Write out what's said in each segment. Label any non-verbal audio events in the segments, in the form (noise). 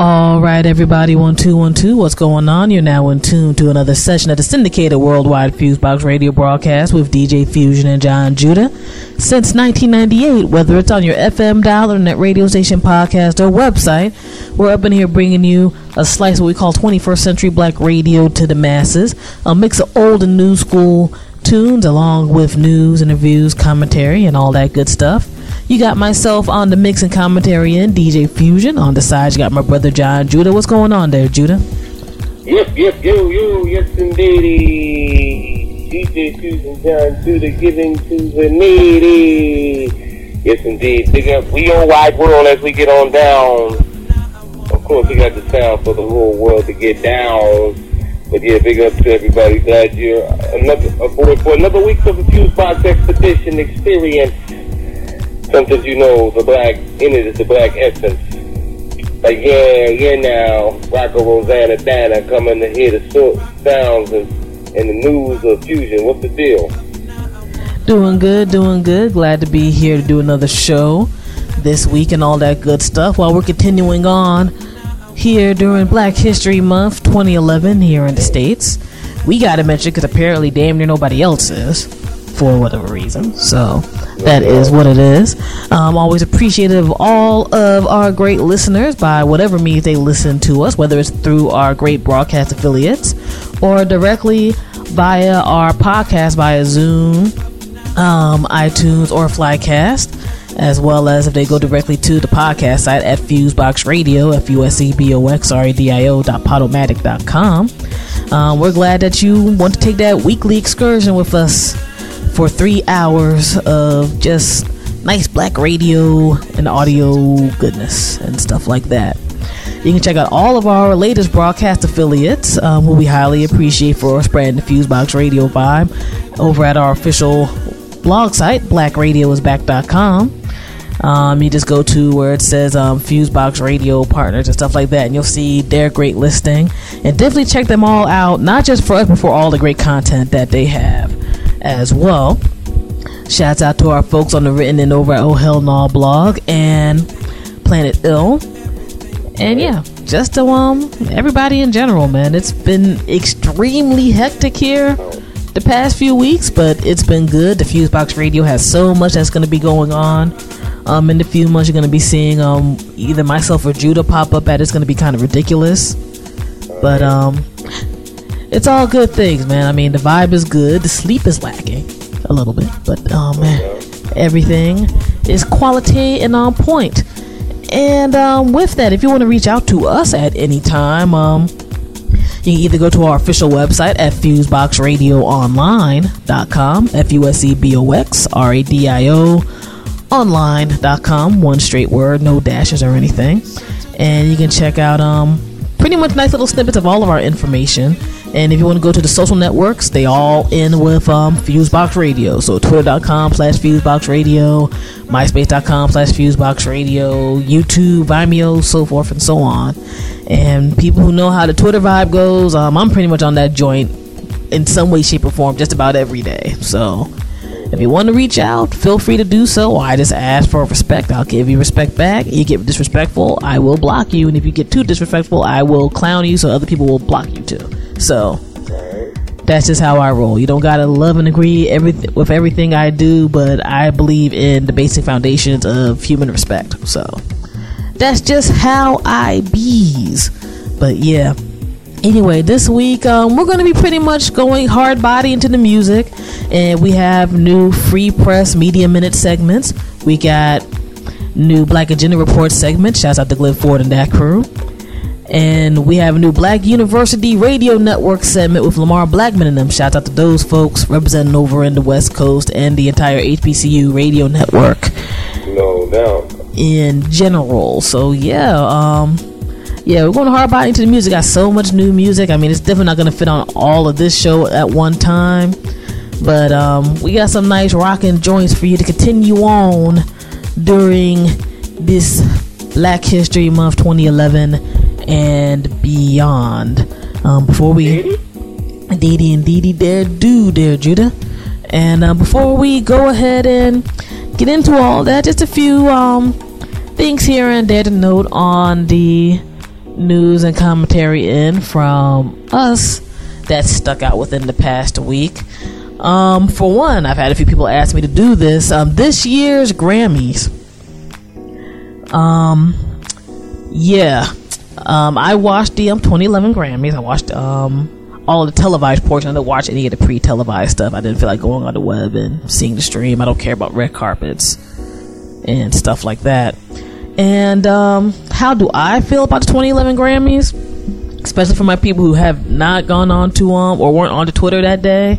All right, everybody, one two one two. What's going on? You're now in tune to another session of the syndicated worldwide Fusebox radio broadcast with DJ Fusion and Jon Judah. Since 1998, whether it's on your FM dial, internet radio station, podcast, or website, we're up in here bringing you a slice of what we call 21st century black radio to the masses. A mix of old and new school tunes, along with news, interviews, commentary, and all that good stuff. You got myself on the mix and commentary and DJ Fusion. On the side, you got my brother Jon Judah. What's going on there, Judah? Yep, yep, yo, yo, yes indeedy. DJ Fusion Jon Judah giving to the needy. Yes indeed. Big up we on wide world as we get on down. Of course we got the sound for the whole world to get down. But yeah, big up to everybody. Glad you're another aboard for another week of the Fuse Box Expedition experience sometimes you know the black in it is the black essence. Like yeah, yeah now, Rocco Rosanna Dana coming to hear the so- sounds and, and the news of fusion. What's the deal? Doing good, doing good. Glad to be here to do another show this week and all that good stuff while we're continuing on here during Black History Month 2011 here in the States. We got to mention because apparently damn near nobody else is for whatever reason. So that is what it is. I'm always appreciative of all of our great listeners by whatever means they listen to us, whether it's through our great broadcast affiliates or directly via our podcast via Zune, um, iTunes, or Flycast. As well as if they go directly to the podcast site at Fusebox Radio, F U S E B O X R A D I O dot podomatic.com. Um, we're glad that you want to take that weekly excursion with us for three hours of just nice black radio and audio goodness and stuff like that. You can check out all of our latest broadcast affiliates, um, who we highly appreciate for spreading the Fusebox Radio vibe, over at our official blog site, blackradioisback.com. Um, you just go to where it says um, Fusebox Radio Partners and stuff like that, and you'll see their great listing. And definitely check them all out, not just for us, but for all the great content that they have as well. Shouts out to our folks on the written and over at Oh Hell No blog and Planet Ill. And yeah, just to um everybody in general, man. It's been extremely hectic here the past few weeks, but it's been good. The Fusebox Radio has so much that's going to be going on. Um, in the few months, you're going to be seeing um either myself or Judah pop up at. It's going to be kind of ridiculous, but um, it's all good things, man. I mean, the vibe is good. The sleep is lacking a little bit, but oh everything is quality and on point. And um, with that, if you want to reach out to us at any time, um, you can either go to our official website at fuseboxradioonline.com, F U S E B O X R A D I O online.com, one straight word, no dashes or anything. And you can check out um, pretty much nice little snippets of all of our information. And if you want to go to the social networks, they all in with um, Fusebox Radio. So twitter.com slash Fusebox Radio, myspace.com slash Fusebox Radio, YouTube, Vimeo, so forth and so on. And people who know how the Twitter vibe goes, um, I'm pretty much on that joint in some way, shape, or form just about every day. So if you want to reach out, feel free to do so. I just ask for respect. I'll give you respect back. You get disrespectful, I will block you. And if you get too disrespectful, I will clown you so other people will block you too. So that's just how I roll. You don't gotta love and agree with everything I do, but I believe in the basic foundations of human respect. So that's just how I bees. But yeah. Anyway, this week um, we're going to be pretty much going hard body into the music, and we have new free press media minute segments. We got new Black Agenda Report segment. Shouts out to Glenn Ford and that crew. And we have a new Black University Radio Network segment with Lamar Blackman and them. Shout out to those folks representing over in the West Coast and the entire HBCU radio network. No doubt. In general. So yeah, um yeah, we're going hard body into the music. Got so much new music. I mean, it's definitely not going to fit on all of this show at one time. But um, we got some nice rocking joints for you to continue on during this Black History Month 2011 and beyond. Um, before we, Dee and Dee there do, there, Judah. And uh, before we go ahead and get into all that, just a few um, things here and there to note on the news and commentary in from us that stuck out within the past week. Um, for one, I've had a few people ask me to do this. Um, this year's Grammys. Um, yeah. Um, I watched the um, 2011 Grammys. I watched um, all the televised portion. I didn't watch any of the pre-televised stuff. I didn't feel like going on the web and seeing the stream. I don't care about red carpets and stuff like that. And um, how do I feel about the 2011 Grammys? Especially for my people who have not gone on to um or weren't on to Twitter that day.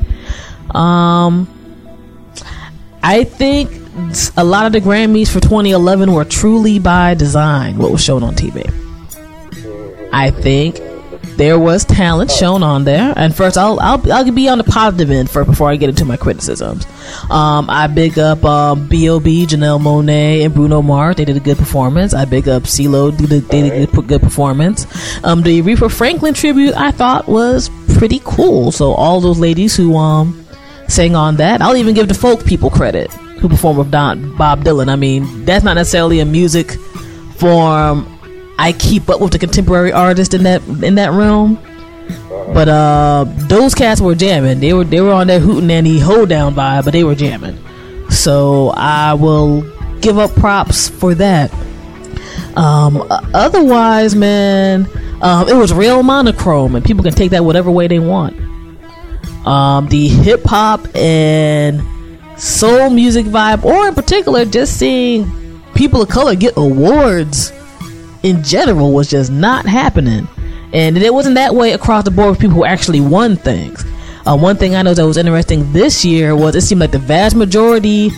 Um, I think a lot of the Grammys for 2011 were truly by design. What was shown on TV. I think there was talent shown on there. And first, I'll I'll, I'll be on the positive end first before I get into my criticisms. Um, I big up um, B.O.B., Janelle Monáe, and Bruno Mars. They did a good performance. I big up CeeLo. They did, they did a good, good performance. Um, the Aretha Franklin tribute I thought was pretty cool. So all those ladies who um sang on that, I'll even give the folk people credit who performed with Don Bob Dylan. I mean, that's not necessarily a music form I keep up with the contemporary artists in that in that realm. But uh, those cats were jamming. They were they were on that hootenanny hold down vibe, but they were jamming. So I will give up props for that. Um, otherwise, man, um, it was real monochrome, and people can take that whatever way they want. Um, the hip hop and soul music vibe, or in particular, just seeing people of color get awards in general was just not happening. And it wasn't that way across the board with people who actually won things. Uh, one thing I know that was interesting this year was it seemed like the vast majority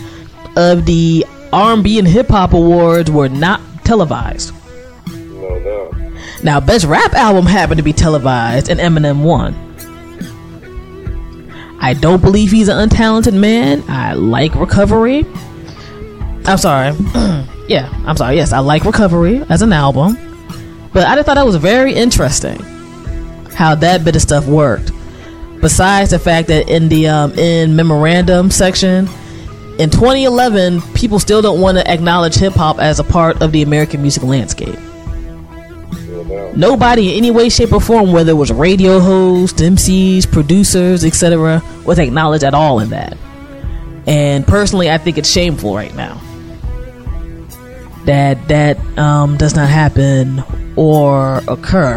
of the R&B and hip hop awards were not televised. No doubt. Now, best rap album happened to be televised, and Eminem won. I don't believe he's an untalented man. I like Recovery. I'm sorry. (clears throat) yeah, I'm sorry. Yes, I like Recovery as an album, but I just thought that was very interesting how that bit of stuff worked. Besides the fact that in the um, in memorandum section in 2011, people still don't want to acknowledge hip hop as a part of the American music landscape. Nobody in any way, shape, or form, whether it was radio hosts, MCs, producers, etc., was acknowledged at all in that. And personally, I think it's shameful right now that that um, does not happen or occur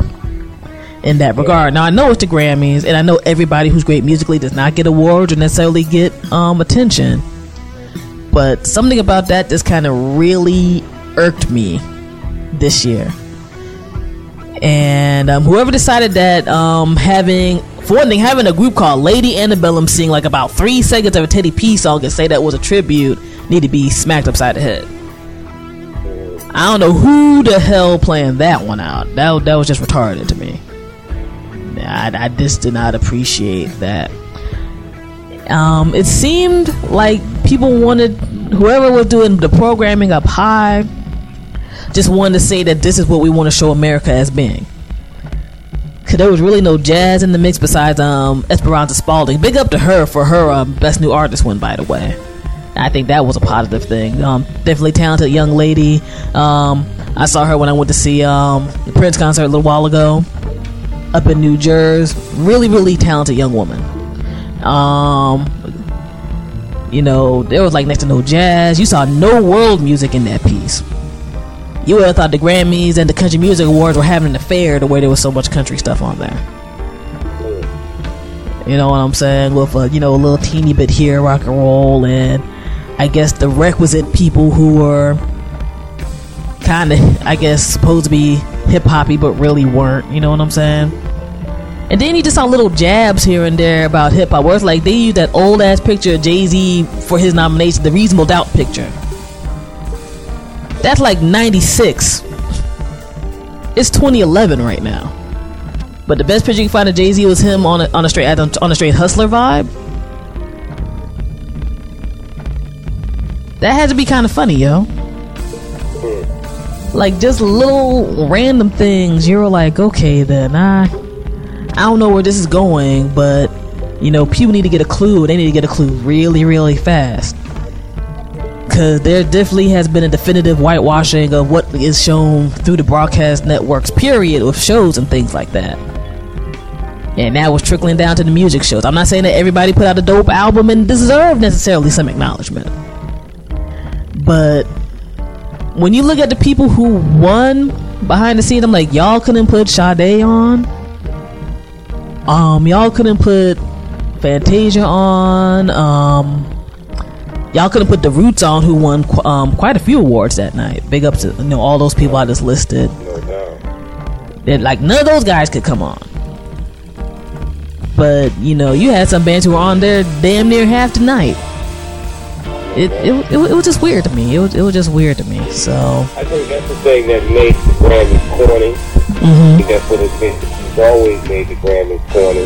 in that regard. Now I know it's the Grammys, and I know everybody who's great musically does not get awards or necessarily get um, attention. But something about that just kind of really irked me this year. And um, whoever decided that um, having, for one thing, having a group called Lady Antebellum sing like about three seconds of a Teddy P song and say that was a tribute need to be smacked upside the head. I don't know who the hell planned that one out. That that was just retarded to me. I, I just did not appreciate that. Um, it seemed like people wanted whoever was doing the programming up high just wanted to say that this is what we want to show America as being. Cause there was really no jazz in the mix besides um, Esperanza Spalding. Big up to her for her um, best new artist win, by the way. I think that was a positive thing. Um, definitely talented young lady. Um, I saw her when I went to see um, the Prince concert a little while ago up in New Jersey. Really, really talented young woman. Um, you know, there was like next to no jazz. You saw no world music in that piece. You would have thought the Grammys and the Country Music Awards were having an affair the way there was so much country stuff on there. You know what I'm saying? With a, you know a little teeny bit here, rock and roll, and I guess the requisite people who were kind of, I guess, supposed to be hip hoppy but really weren't. You know what I'm saying? And then he just saw little jabs here and there about hip hop, where it's like they used that old ass picture of Jay Z for his nomination, the Reasonable Doubt picture. That's like '96. It's 2011 right now. But the best picture you can find of Jay Z was him on a, on a straight on a straight hustler vibe that had to be kind of funny, yo. Like just little random things. You were like, okay, then I, I don't know where this is going, but you know, people need to get a clue. They need to get a clue really, really fast. Because there definitely has been a definitive whitewashing of what is shown through the broadcast networks, period, with shows and things like that. And now it's trickling down to the music shows. I'm not saying that everybody put out a dope album and deserve necessarily some acknowledgement. But when you look at the people who won behind the scenes, I'm like, y'all couldn't put Sade on. Um, y'all couldn't put Fantasia on. Um, y'all couldn't put the Roots on, who won qu- um, quite a few awards that night. Big up to you know all those people I just listed. No doubt. That like none of those guys could come on. But you know, you had some bands who were on there damn near half the night. It it, it, it was just weird to me. It was it was just weird to me. So I think that's the thing that made the Grammys corny. Mm-hmm. I think that's what it's been. It's always made the Grammys corny.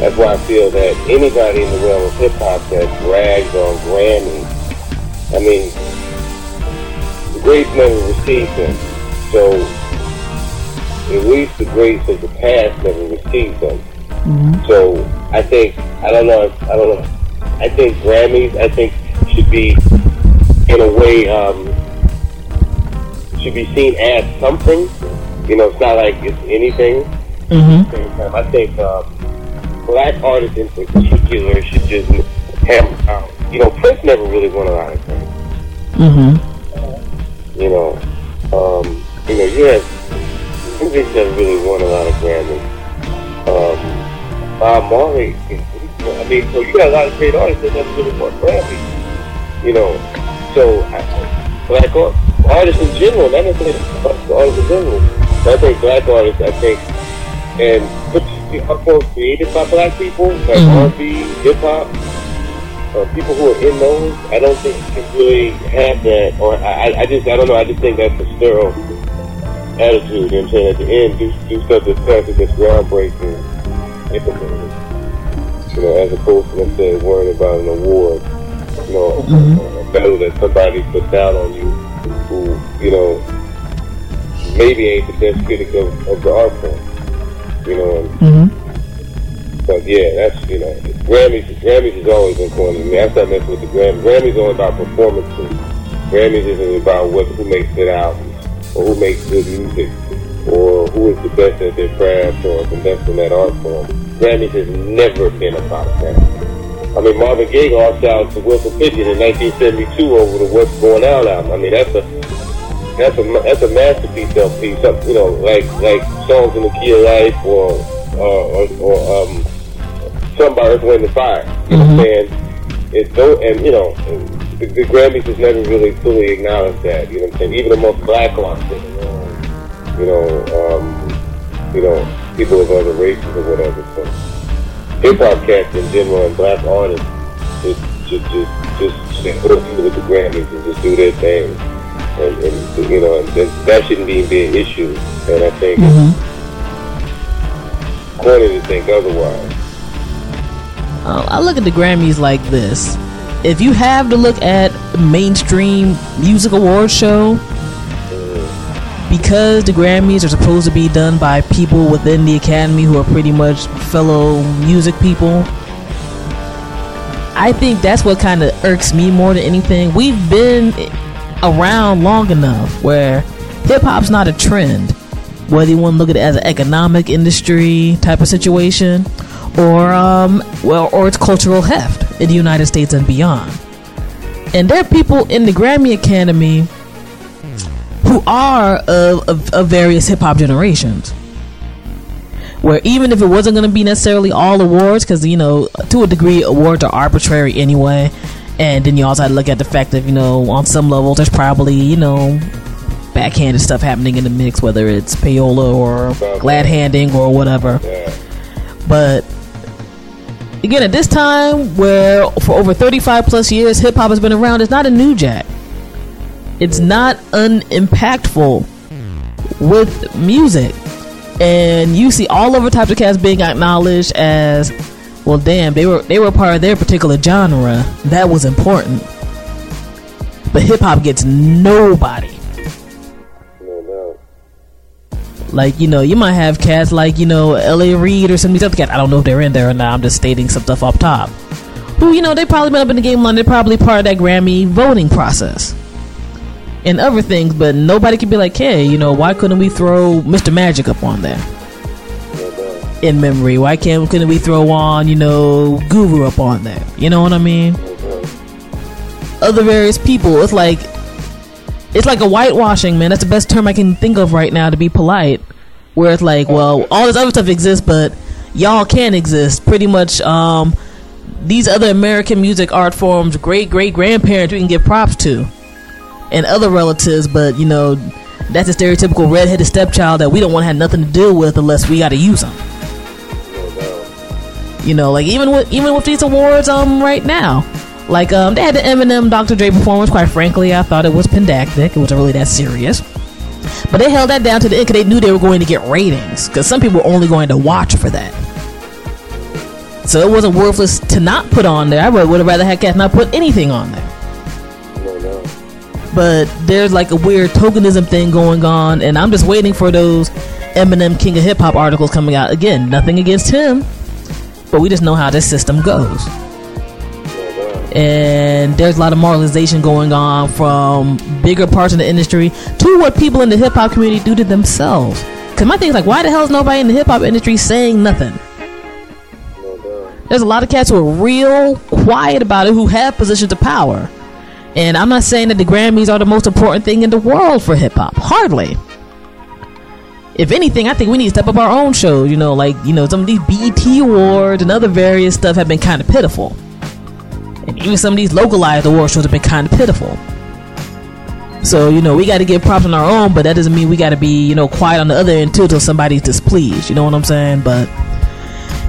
That's why I feel that anybody in the realm of hip hop that brags on Grammys, I mean, the greats never received them. So at least the greats of the past never received them. Mm-hmm. So I think I don't know. I don't know. I think Grammys. I think should be in a way um, should be seen as something. You know, it's not like it's anything. hmm At the same time, I think um, black artists in particular should just have. Um, you know, Prince never really won a lot of things. hmm You know, um, you know, you have Hendrix never really won a lot of Grammys. Um, Bob Marley, I mean, so you got a lot of great artists that never really won Grammys. You know, so I, black artists in general, not necessarily artists in general, but I think black artists, I think, and particularly created by black people, like Mhm. R&B, hip hop, uh, people who are in those, I don't think can really have that, or I, I- I just, I don't know, I just think that's a sterile attitude. You know what I'm saying? At the end, do, do stuff that's classic, that's groundbreaking, implemented. You know, as opposed to, let's say, worrying about an award, you know, a medal that somebody puts down on you who, you know, maybe ain't the best critic of, of the art form. You know, and hmm but yeah, that's you know, Grammys. Grammys has always been corny to me. I started messing with the Grammys. Grammys all about performances. Grammys isn't about what who makes good albums or who makes good music or who is the best at their craft or the best in that art form. Grammys has never been about that. I mean, Marvin Gaye lost out to Wilson Pickett in 1972 over the What's Going On album. I mean, that's a that's a that's a masterpiece LP. Some, you know, like like songs in the key of life or or, or, or um, something by Earth, Wind and Fire. You know what I'm saying? It's so, and you know, the, the Grammys has never really fully acknowledged that. You know what I'm saying? Even amongst black artists, you know, um, you know, people of other races or whatever. So hip hop cats in general and black artists just just just just, go through with the Grammys and just do their thing. And, and you know, and that, that shouldn't even be an issue. And I think it's corny to think otherwise. Uh, I look at the Grammys like this. If you have to look at mainstream music award show, because the Grammys are supposed to be done by people within the Academy who are pretty much fellow music people, I think that's what kind of irks me more than anything. We've been around long enough where hip hop's not a trend, whether you want to look at it as an economic industry type of situation, or um, well, or its cultural heft in the United States and beyond. And there are people in the Grammy Academy who are of, of, of various hip hop generations. Where even if it wasn't going to be necessarily all awards, because you know, to a degree, awards are arbitrary anyway. And then you also have to look at the fact that you know, on some levels, there's probably you know, backhanded stuff happening in the mix, whether it's payola or glad handing or whatever. But again, at this time, where for over 35 plus years hip hop has been around, it's not a new jack. It's not unimpactful with music. And you see all over types of cats being acknowledged as, well, damn, they were they were part of their particular genre. That was important. but hip hop gets nobody. No. Like, you know, you might have cats like, you know, L.A. Reid or some of these other cats. I don't know if they're in there or not. I'm just stating some stuff off top. Who, you know, they probably been up in the game long. They're probably part of that Grammy voting process and other things, but nobody can be like, hey, you know, why couldn't we throw Mr. Magic up on there in memory? Why can't couldn't we throw on, you know, Guru up on there? You know what I mean? Other various people. It's like it's like a whitewashing, man. That's the best term I can think of right now to be polite. Where it's like, well, all this other stuff exists, but y'all can't exist. Pretty much, um, these other American music art forms, great great grandparents, we can give props to, and other relatives. But you know, that's a stereotypical redheaded stepchild that we don't want to have nothing to do with unless we got to use them. You know, like even with even with these awards, um, right now, like um, they had the Eminem Dr. Dre performance. Quite frankly, I thought it was pendactic. It wasn't really that serious. But they held that down to the end because they knew they were going to get ratings. Because some people were only going to watch for that. So it wasn't worthless to not put on there. I would have rather had cats not put anything on there. But there's like a weird tokenism thing going on, and I'm just waiting for those Eminem King of Hip Hop articles coming out. Again, nothing against him, but we just know how this system goes. And there's a lot of moralization going on from bigger parts of the industry to what people in the hip hop community do to themselves. Cause my thing is like, why the hell is nobody in the hip hop industry saying nothing? There's a lot of cats who are real quiet about it who have positions of power. And I'm not saying that the Grammys are the most important thing in the world for hip hop. Hardly. If anything, I think we need to step up our own shows. You know, like, you know, some of these BET awards and other various stuff have been kind of pitiful. And even some of these localized award shows have been kind of pitiful. So, you know, we got to give props on our own, but that doesn't mean we got to be, you know, quiet on the other end too till somebody's displeased. You know what I'm saying? But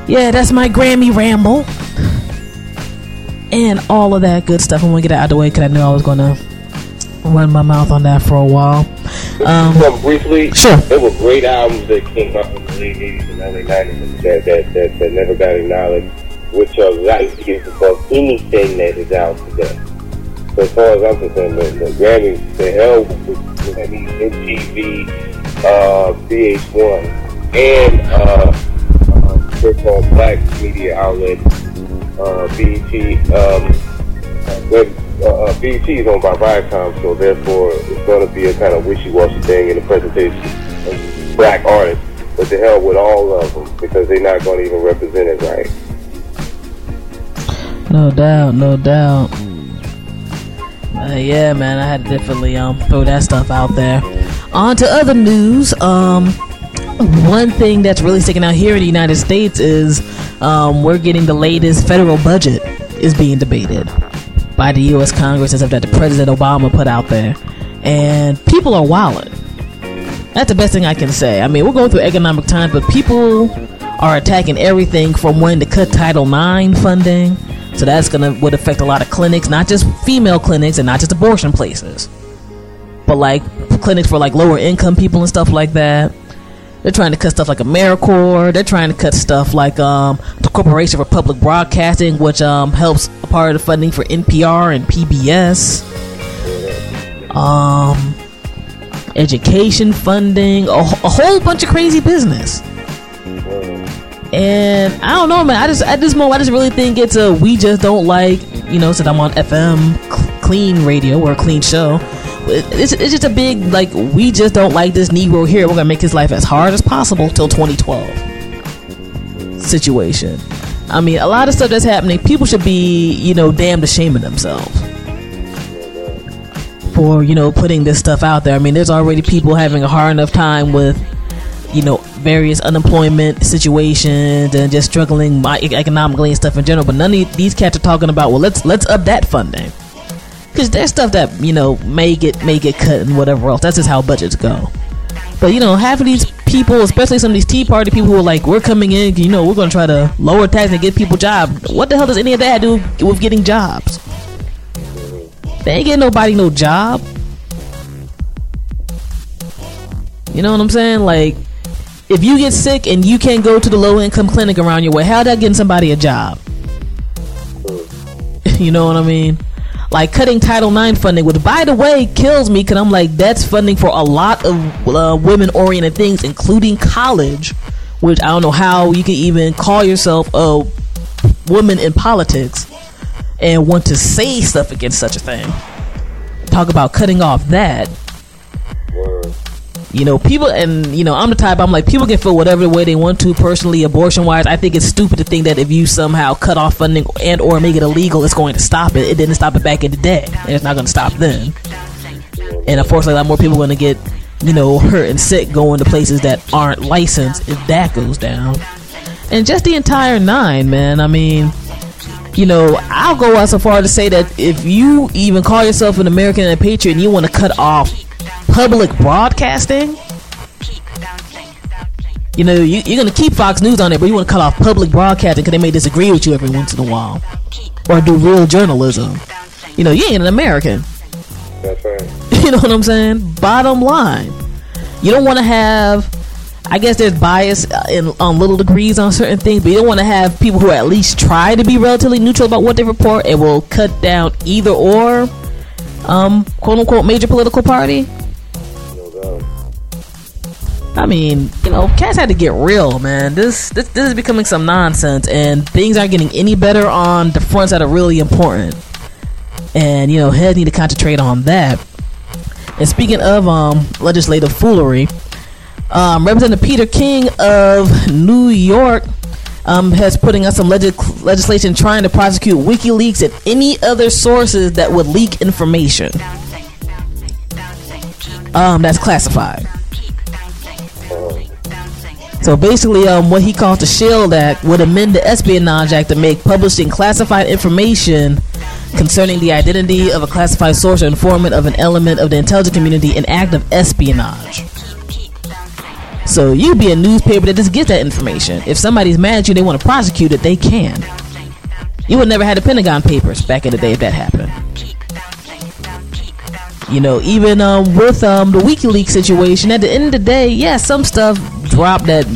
yeah, that's my Grammy ramble. And all of that good stuff. I'm to get it out of the way because I knew I was going to run my mouth on that for a while. Um, briefly, Sure. there were great albums that came out in the late 80s and early 90s that, that, that, that never got acknowledged, which are right here above anything that is out today. So as far as I'm concerned, the, the Grammys, the hell with Grammys, MTV, uh, VH1, and uh, uh, so-called black media outlet, uh, BET, um, uh, uh, BET is owned by Viacom, so therefore it's going to be a kind of wishy-washy thing in the presentation of black artists. But the hell with all of them because they're not going to even represent it right. No doubt, no doubt. Uh, yeah, man, I had to definitely um throw that stuff out there. On to other news. Um, one thing that's really sticking out here in the United States is um, we're getting the latest federal budget is being debated by the U.S. Congress as of that the President Obama put out there, and people are wilding. That's the best thing I can say. I mean, we're going through economic times, but people are attacking everything from when to cut Title IX funding. So that's gonna would affect a lot of clinics, not just female clinics and not just abortion places, but like clinics for like lower income people and stuff like that. They're trying to cut stuff like AmeriCorps. They're trying to cut stuff like um, the Corporation for Public Broadcasting, which um, helps a part of the funding for NPR and PBS. Um, education funding, a, a whole bunch of crazy business. And I don't know, man. I just at this moment, I just really think it's a we just don't like, you know, since I'm on FM cl- clean radio or a clean show. It's, it's just a big like we just don't like this Negro here. We're gonna make his life as hard as possible till 2012 situation. I mean, a lot of stuff that's happening. People should be, you know, damned ashamed of themselves for you know putting this stuff out there. I mean, there's already people having a hard enough time with you know various unemployment situations and just struggling economically and stuff in general. But none of these cats are talking about well, let's let's up that funding because there's stuff that you know may get may get cut and whatever else. That's just how budgets go. But you know, half of these people, especially some of these Tea Party people, who are like, "We're coming in, you know, we're going to try to lower tax and get people jobs." What the hell does any of that do with getting jobs? They ain't getting nobody no job. You know what I'm saying? Like, if you get sick and you can't go to the low income clinic around your way, how that getting somebody a job? (laughs) you know what I mean? Like cutting Title IX funding, which by the way kills me because I'm like that's funding for a lot of uh, women-oriented things, including college, which I don't know how you can even call yourself a woman in politics and want to say stuff against such a thing. Talk about cutting off that. Word. You know, people, and you know, I'm the type. I'm like, people can feel whatever way they want to. Personally, abortion wise, I think it's stupid to think that if you somehow cut off funding and or make it illegal, it's going to stop it. It didn't stop it back in the day, and it's not going to stop then. And unfortunately, a lot more people are going to get, you know, hurt and sick going to places that aren't licensed if that goes down. And just the entire nine, man. I mean, you know, I'll go out so far to say that if you even call yourself an American and a patriot and you want to cut off public broadcasting, you know, you, are going to keep Fox News on it, but you want to cut off public broadcasting because they may disagree with you every once in a while. Or do real journalism. You know, you ain't an American. That's right. (laughs) You know what I'm saying? Bottom line. You don't want to have I guess there's bias uh, in on little degrees on certain things, but you don't want to have people who at least try to be relatively neutral about what they report and will cut down either or, um, quote unquote, major political party. I mean, you know, cats had to get real, man. This, this this is becoming some nonsense, and things aren't getting any better on the fronts that are really important. And you know, heads need to concentrate on that. And speaking of um legislative foolery, um, Representative Peter King of New York um, has putting out some legis- legislation trying to prosecute WikiLeaks and any other sources that would leak information. Um, that's classified. So basically, um, what he calls the Shield Act would amend the Espionage Act to make publishing classified information concerning the identity of a classified source or informant of an element of the intelligence community an act of espionage. So you be a newspaper that just gets that information. If somebody's mad at you, they want to prosecute it, they can. You would never had the Pentagon Papers back in the day if that happened. You know, even um, with um, the WikiLeaks situation, at the end of the day, yeah, some stuff dropped that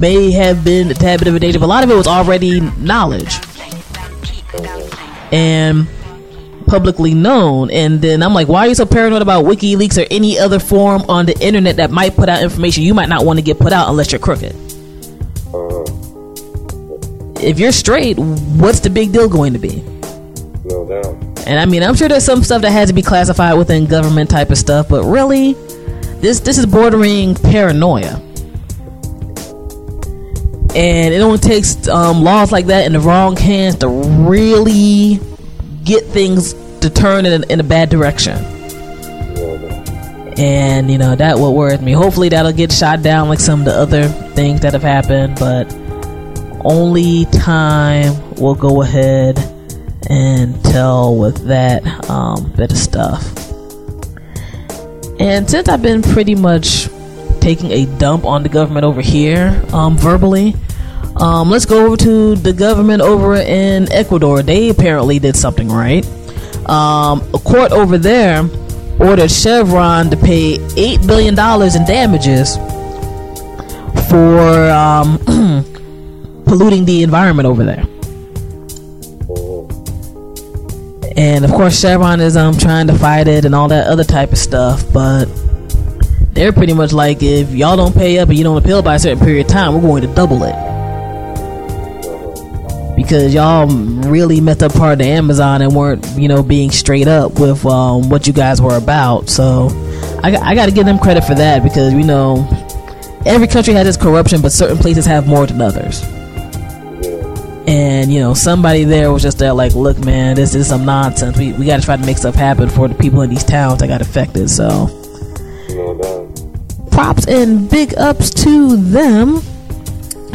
may have been a tad bit of a danger, but a lot of it was already knowledge. And publicly known. And then I'm like, why are you so paranoid about WikiLeaks or any other form on the internet that might put out information you might not want to get put out unless you're crooked? If you're straight, what's the big deal going to be? No doubt. And I mean, I'm sure there's some stuff that has to be classified within government type of stuff, but really, this this is bordering paranoia. And it only takes um, laws like that in the wrong hands to really get things to turn in, in a bad direction. And you know that will worry me. Hopefully that'll get shot down like some of the other things that have happened, but only time will go ahead and tell with that um, bit of stuff. And since I've been pretty much taking a dump on the government over here um, verbally, um, let's go over to the government over in Ecuador. They apparently did something right. Um, a court over there ordered Chevron to pay $8 billion in damages for um, (clears throat) polluting the environment over there. And of course, Chevron is um, trying to fight it and all that other type of stuff, but they're pretty much like if y'all don't pay up and you don't appeal by a certain period of time, we're going to double it because y'all really messed up part of the Amazon and weren't, you know, being straight up with um, what you guys were about. So I, I got to give them credit for that because, you know, every country has its corruption, but certain places have more than others. And, you know, somebody there was just there like, look, man, this is some nonsense. We, we got to try to make stuff happen for the people in these towns that got affected. So, props and big ups to them.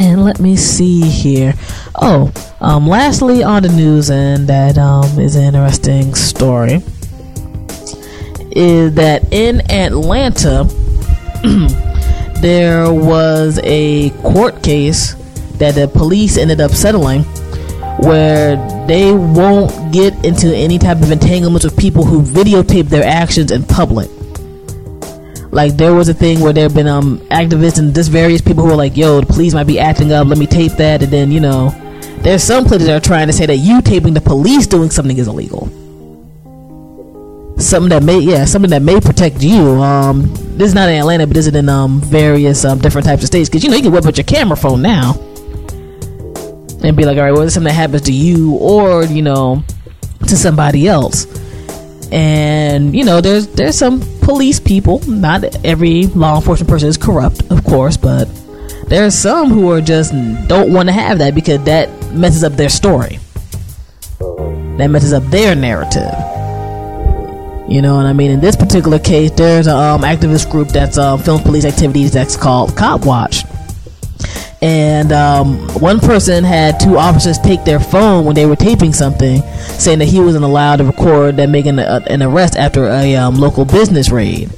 And let me see here. Oh, um, lastly, on the news, and that um, is an interesting story, is that in Atlanta, (clears throat) there was a court case that the police ended up settling where they won't get into any type of entanglements with people who videotape their actions in public. Like there was a thing where there have been um activists and just various people who were like, "Yo, the police might be acting up. Let me tape that." And then you know, there's some places that are trying to say that you taping the police doing something is illegal. something that may yeah something that may protect you. Um, this is not in Atlanta, but this is in um various um different types of states because you know you can whip out your camera phone now and be like, all right, well, if something that happens to you or you know to somebody else. And you know, there's there's some police people. Not every law enforcement person is corrupt, of course, but there's some who are just don't want to have that because that messes up their story. That messes up their narrative. You know what I mean? In this particular case, there's an um, activist group that's um, films police activities that's called Cop Watch. And um, one person had two officers take their phone when they were taping something, saying that he wasn't allowed to record them making a, an arrest after a um, local business raid.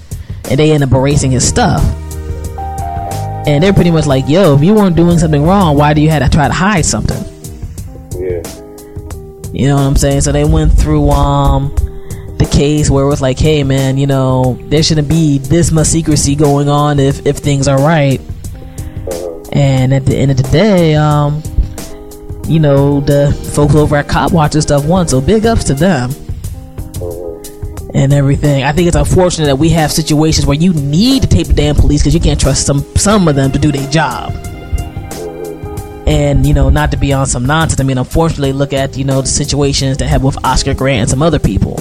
And they ended up erasing his stuff. And they're pretty much like, yo, if you weren't doing something wrong, why do you have to try to hide something? Yeah. You know what I'm saying? So they went through um the case where it was like, hey man, you know, there shouldn't be this much secrecy going on if if things are right. And at the end of the day, um, you know, the folks over at Cop Watch and stuff won, so big ups to them and everything. I think it's unfortunate that we have situations where you need to tape the damn police because you can't trust some some of them to do their job. And you know, not to be on some nonsense. I mean, unfortunately, look at you know the situations that happened with Oscar Grant and some other people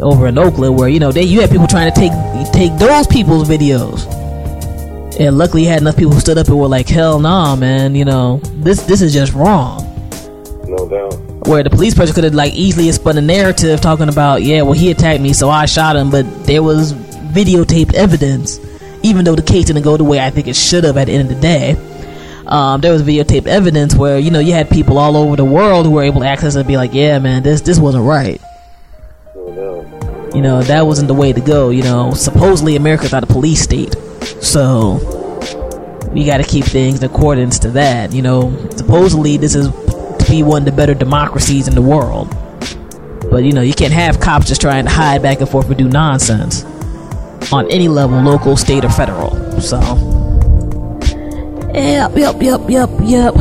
over in Oakland, where you know they you had people trying to take take those people's videos. And luckily, you had enough people who stood up and were like, "Hell, nah, man! You know this this is just wrong." No doubt. Where the police person could have like easily spun a narrative talking about yeah well he attacked me so i shot him but there was videotaped evidence even though the case didn't go the way i think it should have at the end of the day. Um, there was videotaped evidence where you know you had people all over the world who were able to access it and be like yeah man this this wasn't right. You know that wasn't the way to go you know. Supposedly america's not a police state so we got to keep things in accordance to that you know. Supposedly this is be one of the better democracies in the world but you know you can't have cops just trying to hide back and forth and do nonsense on any level local state or federal so yep yep yep yep yep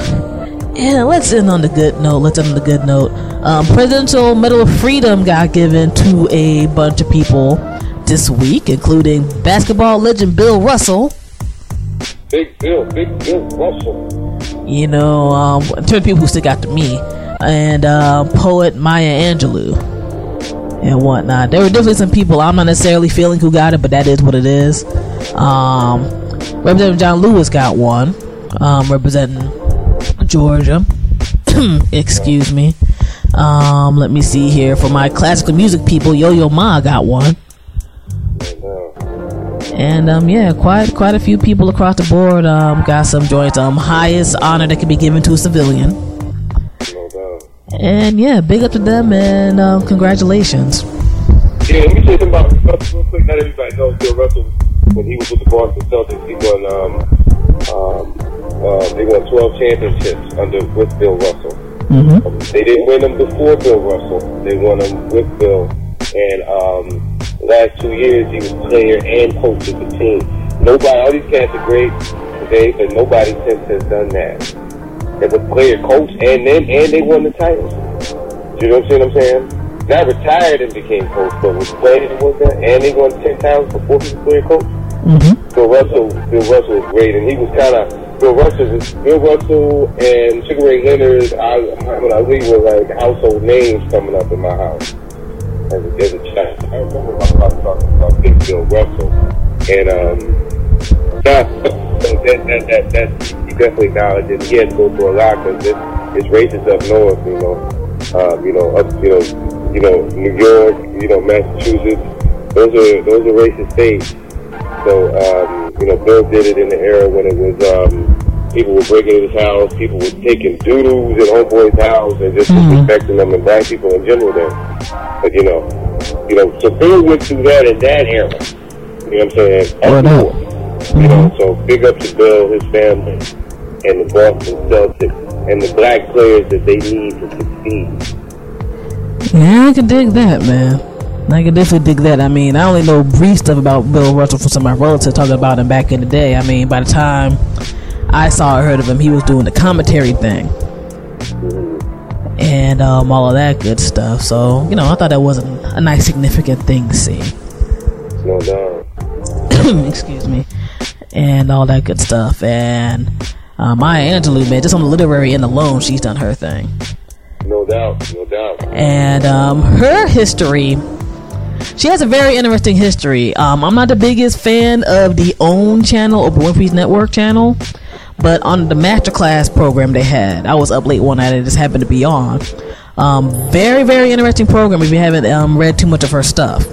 and let's end on the good note. Let's end on the good note. Um, Presidential Medal of Freedom got given to a bunch of people this week, including basketball legend Bill Russell. Big Bill, Big Bill Russell. You know, um, of people who stick out to me, and uh, poet Maya Angelou and whatnot. There were definitely some people I'm not necessarily feeling who got it, but that is what it is. Um, Representative John Lewis got one, um, representing Georgia. (clears throat) Excuse me. Um, let me see here. For my classical music people, Yo Yo Ma got one. And um, yeah, quite quite a few people across the board um, got some joints. Um, highest honor that can be given to a civilian. And yeah, big up to them and um, congratulations. Yeah, let me you something about Russell real quick. Not everybody knows Bill Russell. When he was with the Boston Celtics, he won. Um, um, uh, they won 12 championships under with Bill Russell. Mm-hmm. Um, they didn't win them before Bill Russell. They won them with Bill. And um, last two years, he was player and coach of the team. Nobody, all these cats are great today, but nobody since has done that. As a player, coach, and then and they won the titles. You know what I'm saying? Not retired and became coach, but was playing and was that, and they won ten times before he was player coach. Mm-hmm. Bill Russell, Bill Russell was great, and he was kind of Bill Russell, Bill Russell and Sugar Ray Leonard. I, I mean, I we were like household names coming up in my house as a, child. I remember my father talking about Big Bill Russell, and um, that that that that, that he definitely acknowledged it. He had to go through a lot because it, it's racist up north, you know, um, you know, up, you know, you know, New York, you know, Massachusetts. Those are those are racist states. So, um, you know, Bill did it in the era when it was, um, people were breaking into his house, people were taking doodles in homeboy's house and just Mhm. disrespecting them and black people in general then. But, you know, you know, so Bill went through that in that era. You know what I'm saying? Word up. north. You know, so big up to Bill, his family, and the Boston Celtics, and the black players that they need to succeed. Yeah, I can dig that, man. I can definitely dig that. I mean, I only know brief stuff about Bill Russell from some of my relatives talking about him back in the day. I mean, by the time I saw or heard of him, he was doing the commentary thing. and um, all of that good stuff. So you know, I thought that was a, a nice, significant thing to see. No doubt. (coughs) Excuse me, and all that good stuff. And uh, Maya Angelou, man, just on the literary end alone, she's done her thing. No doubt. No doubt. And um, her history. She has a very interesting history. Um, I'm not the biggest fan of the OWN channel, or Winfrey's Network channel, but on the masterclass program they had, I was up late one night and it just happened to be on. Um, very, very interesting program if you haven't um, read too much of her stuff.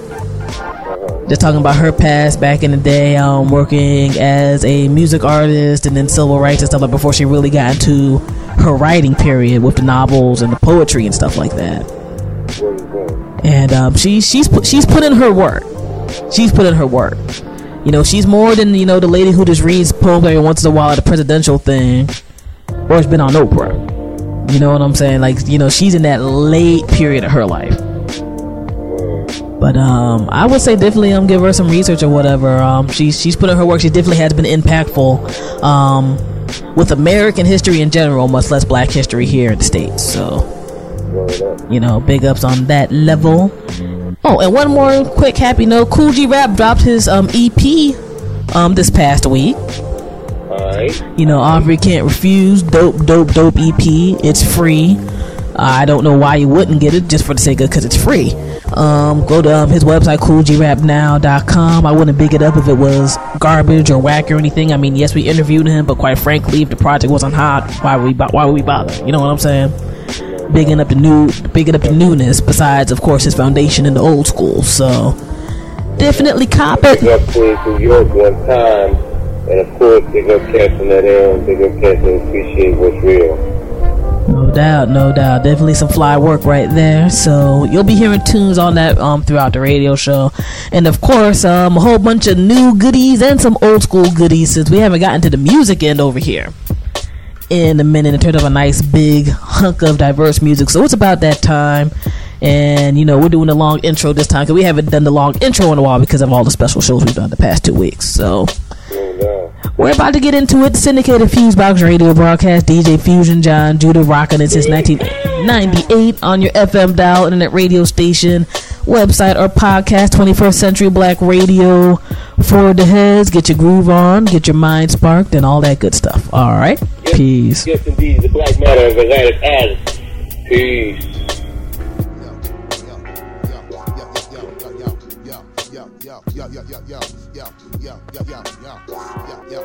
Just talking about her past back in the day, um, working as a music artist and then civil rights and stuff like before she really got into her writing period with the novels and the poetry and stuff like that. And um, she she's she's put in her work. She's put in her work. You know, she's more than you know the lady who just reads poems every once in a while at a presidential thing, or has been on Oprah. You know what I'm saying? Like you know, she's in that late period of her life. But um, I would say definitely um give her some research or whatever. Um, she's she's put in her work. She definitely has been impactful. Um, with American history in general, much less Black history here in the states. So, you know, big ups on that level. Oh, and one more quick happy note: Kool G Rap dropped his um EP um this past week. Alright. You know, Aubrey can't refuse. Dope, dope, dope EP. It's free. I don't know why you wouldn't get it just for the sake of because it's free. Um, go to um, his website, koolgrapnow.com. I wouldn't big it up if it was garbage or whack or anything. I mean, yes, we interviewed him, but quite frankly, if the project wasn't hot, why would we why would we bother? You know what I'm saying? Bigging up the new, bigging up the newness. Besides, of course, his foundation in the old school. So definitely cop it. Up to New York one time. And of course, big up from that area. Big up that appreciate what's real. No doubt, no doubt. Definitely some fly work right there. So you'll be hearing tunes on that um, throughout the radio show. And of course, um, a whole bunch of new goodies and some old school goodies since we haven't gotten to the music end over here in a minute in terms of a nice big hunk of diverse music. So it's about that time. And, you know, we're doing a long intro this time because we haven't done the long intro in a while because of all the special shows we've done the past two weeks. So. We're about to get into it. Syndicated Fusebox Radio broadcast. DJ Fusion Jon Judah rocking it since 1998 on your FM dial internet radio station, website, or podcast. 21st Century Black Radio for the heads. Get your groove on, get your mind sparked, and all that good stuff. All right. Peace. Yes, indeed. The Black Matter of Atlantic Alice. Peace.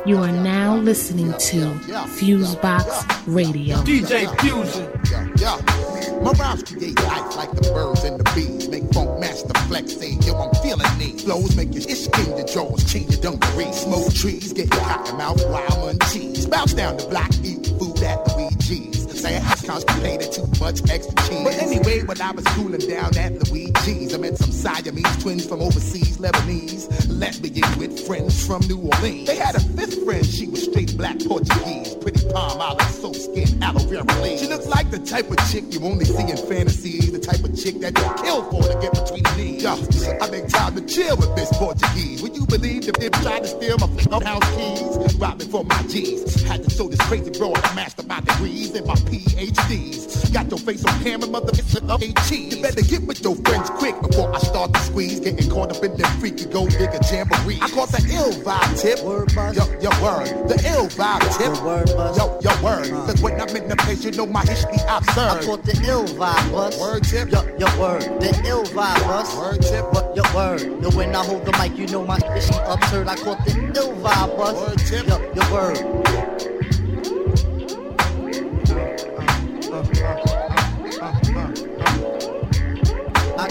You are now listening to Fusebox Radio. DJ Fusion. Yeah, yeah. My rhymes create life like the birds and the bees. Make funk master flex, say, yo, I'm feeling these. Flows make your ish king your jaws, change your dungarees. Smoke trees, get your cotton mouth, rhyme and cheese. Bounce down the block, eat food at the Luigi's. Say I constipated too much extra cheese. But anyway, when I was cooling down at Luigi's, I met some Siamese twins from overseas, Lebanese. Let me Lesbian with friends from New Orleans. They had a fifth friend, she was straight black Portuguese. Pretty palm olive, soap skin, aloe vera leaves. She looks like the type of chick you only see in fantasies. The type of chick that you kill for to get between the knees. Yo, I make time to chill with this Portuguese. Would you believe if they tried to steal my f- house keys? Robbing for my G's. Had to show this crazy bro I master my degrees and my PhDs. Got your face on camera, mother, it's an HE. You better get with your friends quick before I start to squeeze. Getting caught up in them freaky go digger jamboree. I caught the ill vibe tip. Word. Yo, yo, word. The ill vibe tip. Word buzz. Yo, yo, word. Cause when I'm in the place, you know my history absurd. I caught the ill vibe bus. Word tip. Yo, yo, word. The ill vibe bus. Word tip. But yo, word. Yo, when I hold the mic, you know my shit absurd. I caught the ill vibe bus. Word tip. Yo, yo, word.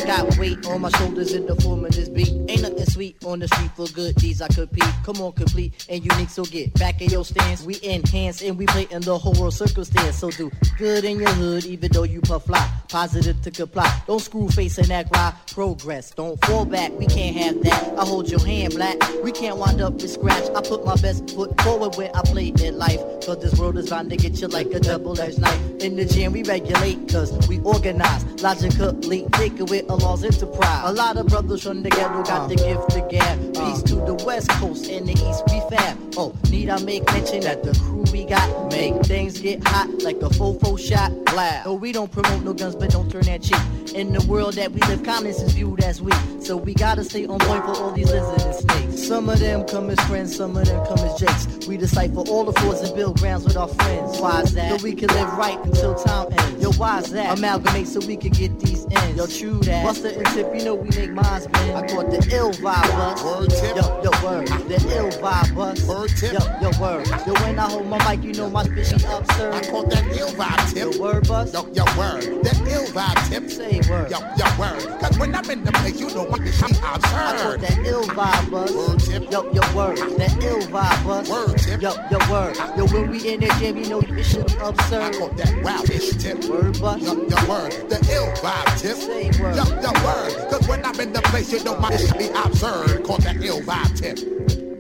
Got weight on my shoulders in the form of this beat. Ain't nothing sweet on the street for good deeds I compete. Come on, complete and unique, so get back in your stance. We enhance and we play in the whole world circumstance. So do good in your hood, even though you puff fly. Positive to comply. Don't screw face and act right. Progress, don't fall back. We can't have that. I hold your hand, black. We can't wind up with scratch. I put my best foot forward when I play in life. Cause this world is bound to get you like a double-edged knife. In the gym, we regulate, cause we organize. Logically, think with a law's enterprise. A lot of brothers from the ghetto got uh. the gift to gab. Uh. Peace to the west coast, and the east we fab. Oh, need I make mention that the crew we got make things get hot like a fofo shot blast. Oh, we don't promote no guns, but don't turn that cheek. In the world that we live, kindness is viewed as weak. So we gotta stay on point for all these lizards and snakes. Some of them come as friends, some of them come as jakes. We decipher all the flaws and build grounds with our friends. Why is that? So we can live right until time ends. Yo, why is that? Amalgamate so we can get these ends. Yo, true that. Buster and tip, you know we make minds, man. I caught the ill vibe bus. Word tip. Yo, yo, word. The ill vibe bus. Word tip. Yo, yo, word. Yo, when I hold my mic, you know my spit be absurd. I caught that ill vibe tip. Yo, word bus. Yo, yo, word. That ill vibe tip. Say word. Yo, yo, word. Cause when I'm in the place, you know my shit I caught that ill vibe bus. Word tip. Yo, yo, word. That ill vibe bus. Word tip. Yo, yo, word. Yo, when we in there jam, you know this shit be I caught that wow-ish tip. Word bus. Yo, yo, word. The ill vibe tip. Say word. Yo, yo, word. Cause when I'm in the place, you know my shit be absurd. Caught that ill vibe tip.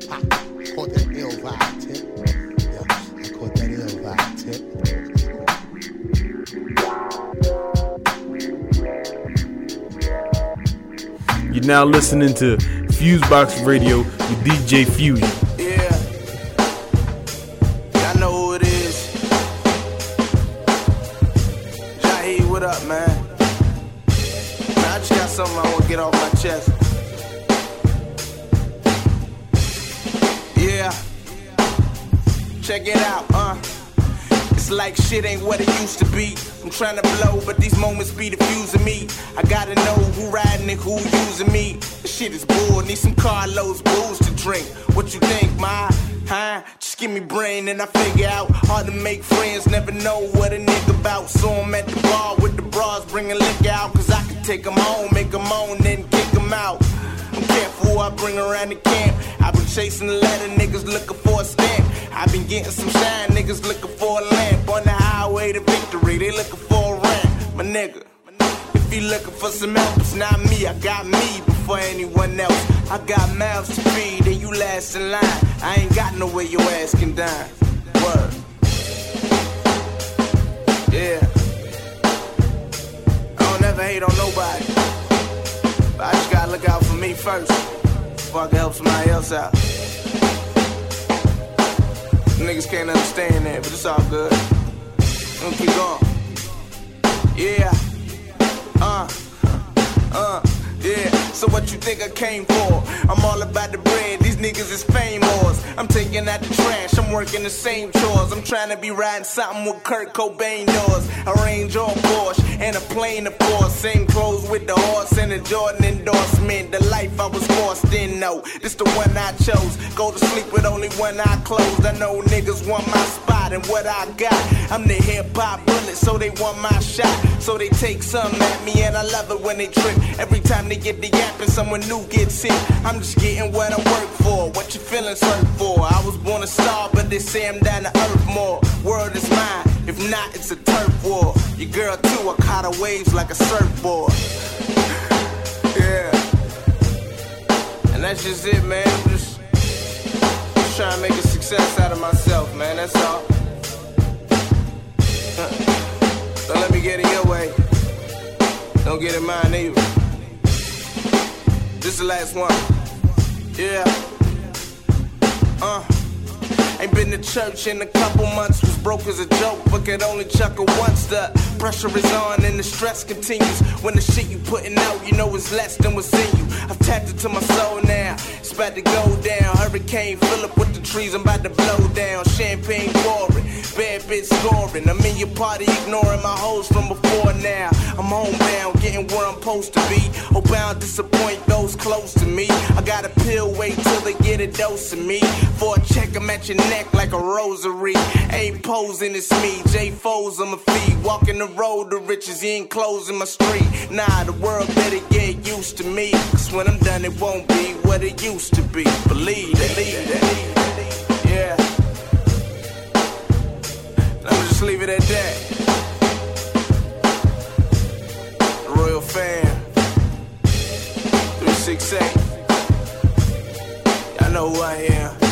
Ha. Caught that ill vibe tip. Yeah, I caught that ill vibe tip. You're now listening to Fusebox Radio with DJ Fusion. Something I want to get off my chest. Yeah. Check it out, uh. It's like shit ain't what it used to be. I'm trying to blow, but these moments be diffusing me. I gotta know who riding and who using me. This shit is bull, need some Carlos booze to drink. What you think, ma? Huh? Just give me brain and I figure out. Hard to make friends, never know what a nigga about. So I'm at the bar with the bras, bringing liquor out. Cause I can take 'em home, make 'em moan, then kick 'em out. I'm careful who I bring around the camp. I've been chasing the letter, niggas looking for a stamp. I've been getting some shine, niggas looking for a lamp. On the highway to victory, they looking for a ramp. My nigga, if you looking for some help, it's not me. I got me before anyone else. I got mouths to feed, and you last in line. I ain't got no way your ass can dine. Word. Yeah. I don't ever hate on nobody. But I just gotta look out for me first before I can help somebody else out. Niggas can't understand that, but it's all good. We'll keep going. Yeah. Uh. Uh. Yeah. So what you think I came for? I'm all about the bread. These niggas is fame famous. I'm taking out the trash. I'm working the same chores. I'm trying to be riding something with Kurt Cobain does. A Range or Porsche and a plane, of course. Same clothes with the horse and a Jordan endorsement. The life I was forced in, no. This the one I chose. Go to sleep with only one eye closed. I know niggas want my spot and what I got. I'm the hip hop bullet, so they want my shot. So they take some at me, and I love it when they trip. Every time they get the yap and someone new gets hit, I'm just getting what I work for. What you feeling certain for? I was born a star, but they say I'm down to earth more. World is mine. If not, it's a turf war. Your girl too, I caught her waves like a surfboard. yeah. And that's just it, man. I'm just, just trying to make a success out of myself, man. That's all. Don't let me get in your way. Don't get in mine either. This is the last one. Yeah. Uh. Ain't been to church in a couple months, was broke as a joke, but could only chuckle once. The pressure is on and the stress continues. When the shit you putting out, you know it's less than what's in you. I've tapped into my soul now, it's about to go down. Hurricane Philip with the trees, I'm about to blow down. Champagne pouring, bad bitch scoring. I'm in your party, ignoring my hoes from before now. I'm homebound, getting where I'm supposed to be. Oh, disappoint those close to me. I got a pill, wait till they get a dose of me. For a check, I'm at your like a rosary. Ain't posing, it's me. J Foes on my feet. Walking the road to riches, he ain't closing my street. Nah, the world better get used to me. Cause when I'm done, it won't be what it used to be. Believe that. Yeah. I'ma just leave it at that. Royal fan. 368. Y'all know who I am.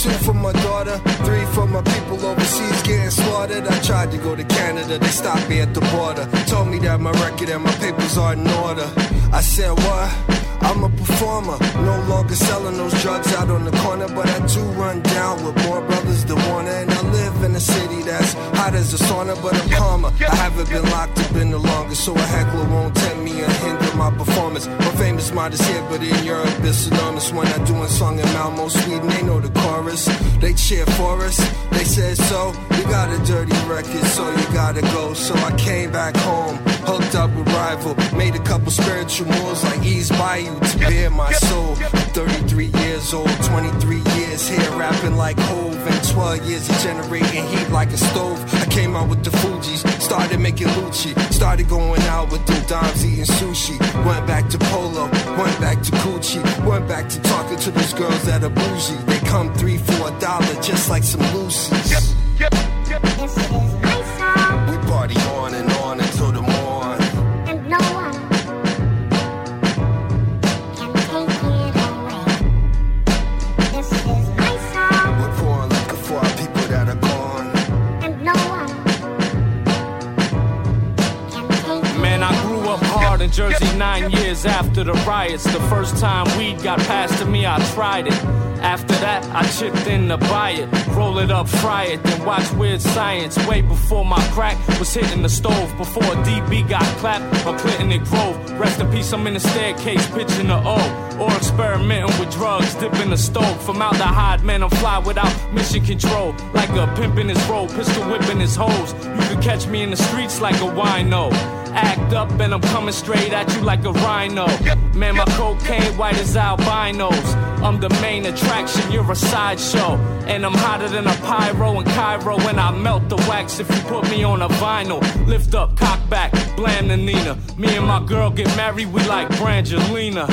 Two for my daughter, three for my people overseas getting slaughtered. I tried to go to Canada, they stopped me at the border. Told me that my record and my papers are in order. I said, what? I'm a performer, no longer selling those drugs out on the corner, but I do run down with more brothers than one. And I live in a city that's hot as a sauna, but I'm calmer. I haven't been locked up in the longest, so a heckler won't tempt me or hinder my performance. My famous is here, but in Europe it's enormous. When I do a song in Malmo, Sweden, they know the chorus. They cheer for us, they said so. You got a dirty record, so you gotta go. So I came back home, hooked up with Rival, made a couple spiritual moves like Ease Bayou to bear my soul. 33 years old, 23 years here, rapping like Hove, and 12 years of generating heat like a stove. I came out with the Fugees, started making Lucci, started going out with them dimes, eating sushi. Went back to Polo, went back to Gucci, went back to talking to those girls that are bougie. They come three for a dollar, just like some Lucy's. We Jersey nine years after the riots. The first time weed got passed to me, I tried it. After that, I chipped in to buy it. Roll it up, fry it, then watch Weird Science. Way before my crack was hitting the stove. Before DB got clapped or Clinton it Grove. Rest in peace, I'm in the staircase, pitching the O. Or experimenting with drugs, dipping the stove. From out the hide, man, I'm fly without mission control. Like a pimp in his robe, pistol whipping his hose. You could catch me in the streets like a wino. Act up and I'm coming straight at you like a rhino. Man, my cocaine white as albinos. I'm the main attraction, you're a sideshow. And I'm hotter than a pyro in Cairo when I melt the wax if you put me on a vinyl. Lift up, cock back, blam the Nina. Me and my girl get married, we like Brangelina.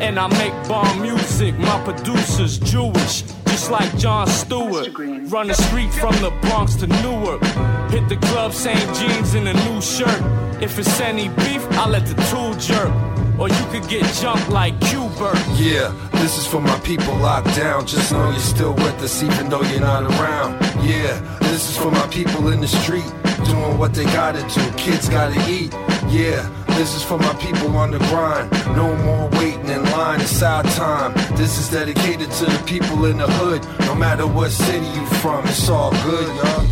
And I make bomb music, my producer's Jewish. Just like Jon Stewart. Run the street from the Bronx to Newark. Hit the club, same jeans and a new shirt. If it's any beef, I let the tool jerk. Or you could get jumped like Q-Bert. Yeah, this is for my people locked down. Just know you're still with us even though you're not around. Yeah, this is for my people in the street. Doing what they gotta do. Kids gotta eat. Yeah, this is for my people on the grind. No more waiting in line, it's our time. This is dedicated to the people in the hood. No matter what city you from, it's all good, y'all.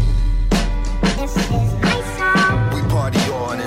This is my song, We party on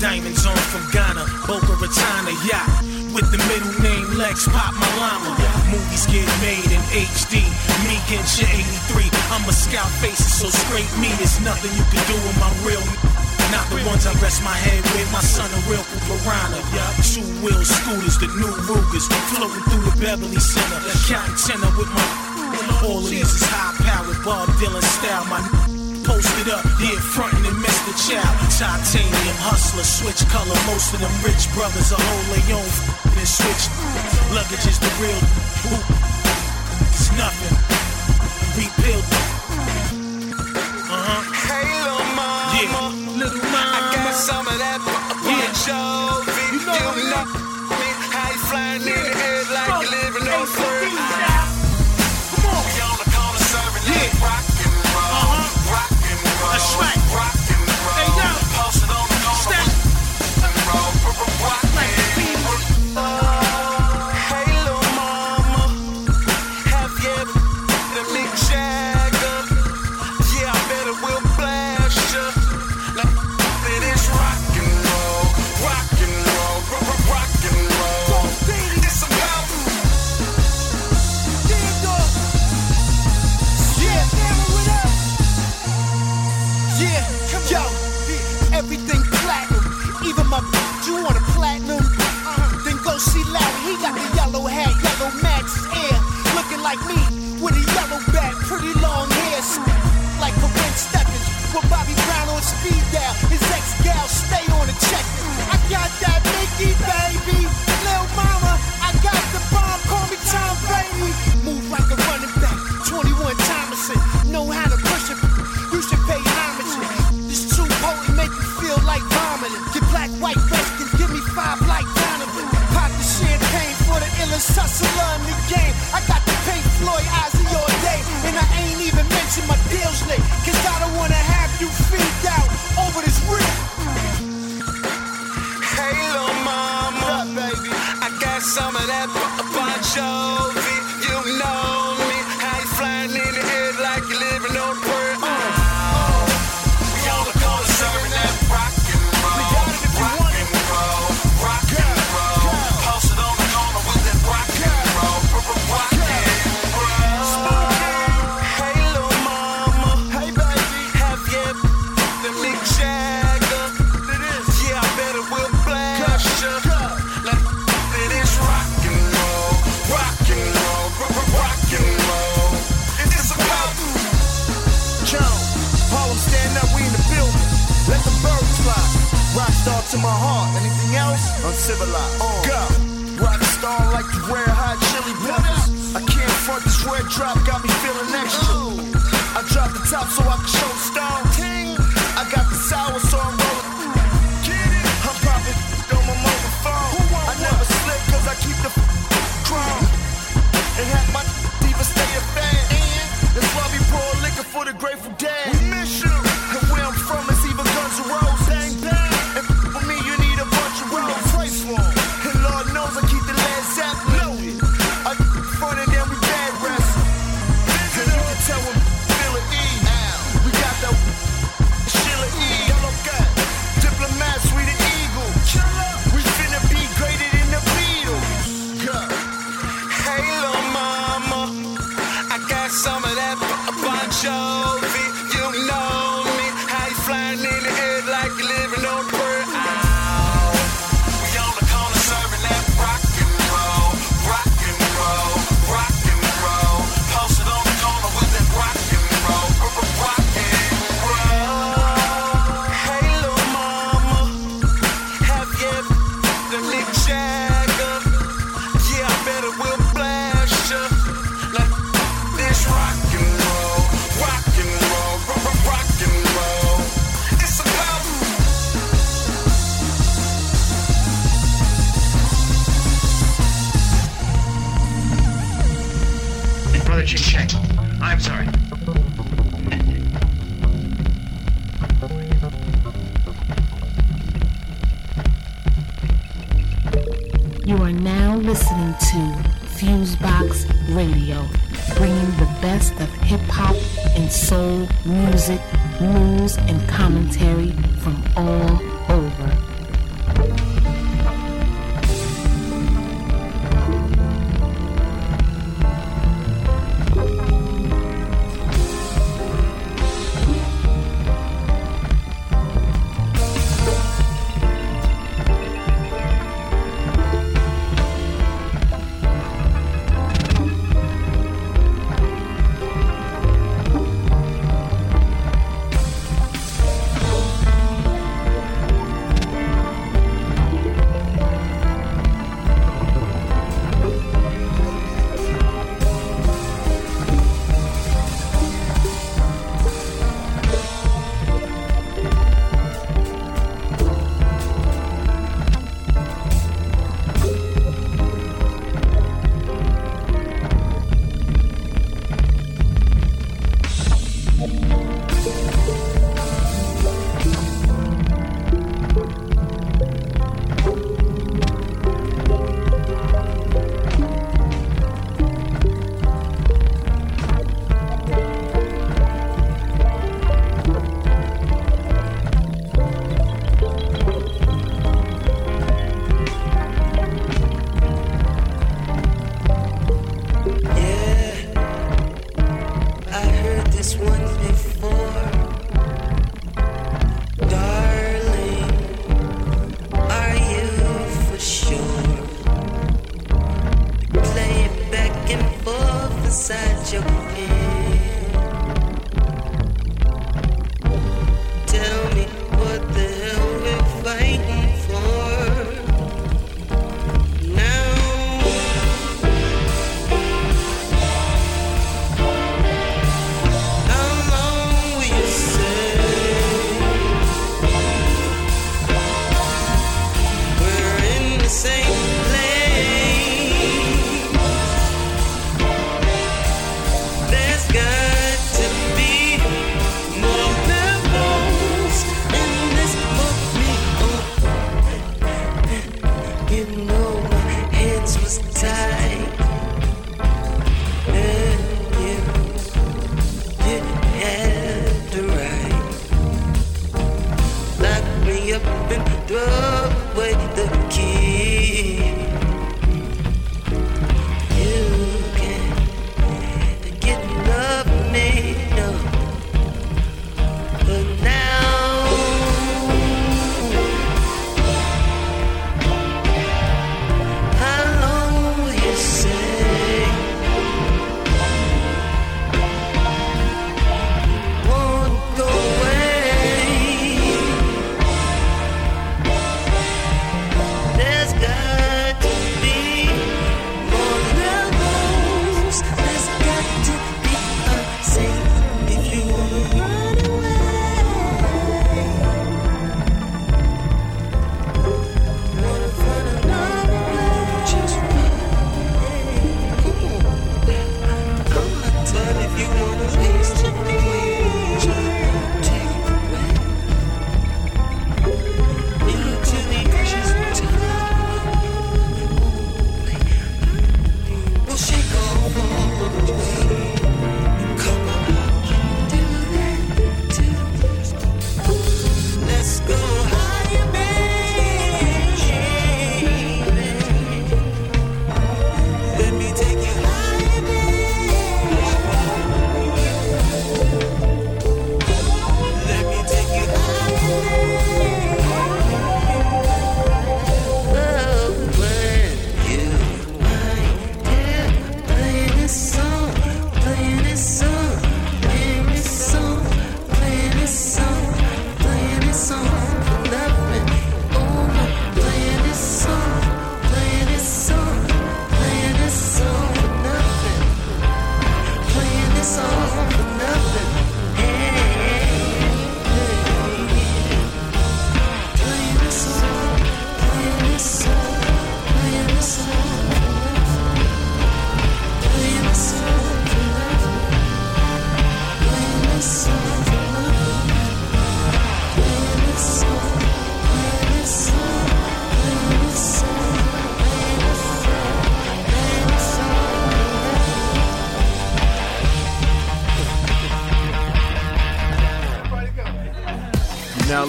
diamonds on from Ghana, Boca Raton yacht. With the middle name Lex Pop my llama. Movies get made in HD. Me against your 83. I'm a scout faces, so straight me is nothing you can do with my real. Not the ones I rest my head with. My son a real piranha. Two wheel scooters, the new Rugers, floating through the Beverly Center. Counting tenor with my all of these is high powered Bob Dylan style. My posted up, yeah, frontin' and Mr. Child. Titanium hustler, switch color. Most of them rich brothers are hold their own and switch. Luggage is the real. Who? It's nothing. Rebuild. Uh huh. Hey, little mama, Yeah, little I mama. got some of that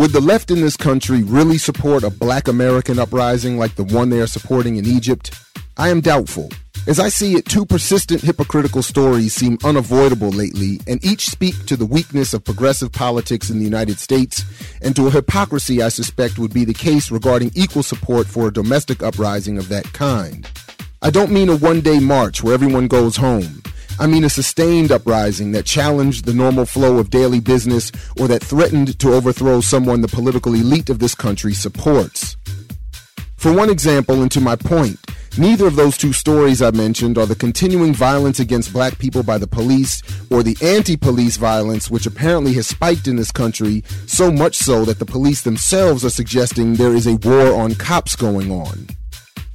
Would the left in this country really support a black American uprising like the one they are supporting in Egypt? I am doubtful. As I see it, two persistent hypocritical stories seem unavoidable lately, and each speak to the weakness of progressive politics in the United States and to a hypocrisy I suspect would be the case regarding equal support for a domestic uprising of that kind. I don't mean a one day march where everyone goes home. I mean a sustained uprising that challenged the normal flow of daily business or that threatened to overthrow someone the political elite of this country supports. For one example, and to my point, neither of those two stories I mentioned are the continuing violence against black people by the police or the anti police violence, which apparently has spiked in this country, so much so that the police themselves are suggesting there is a war on cops going on.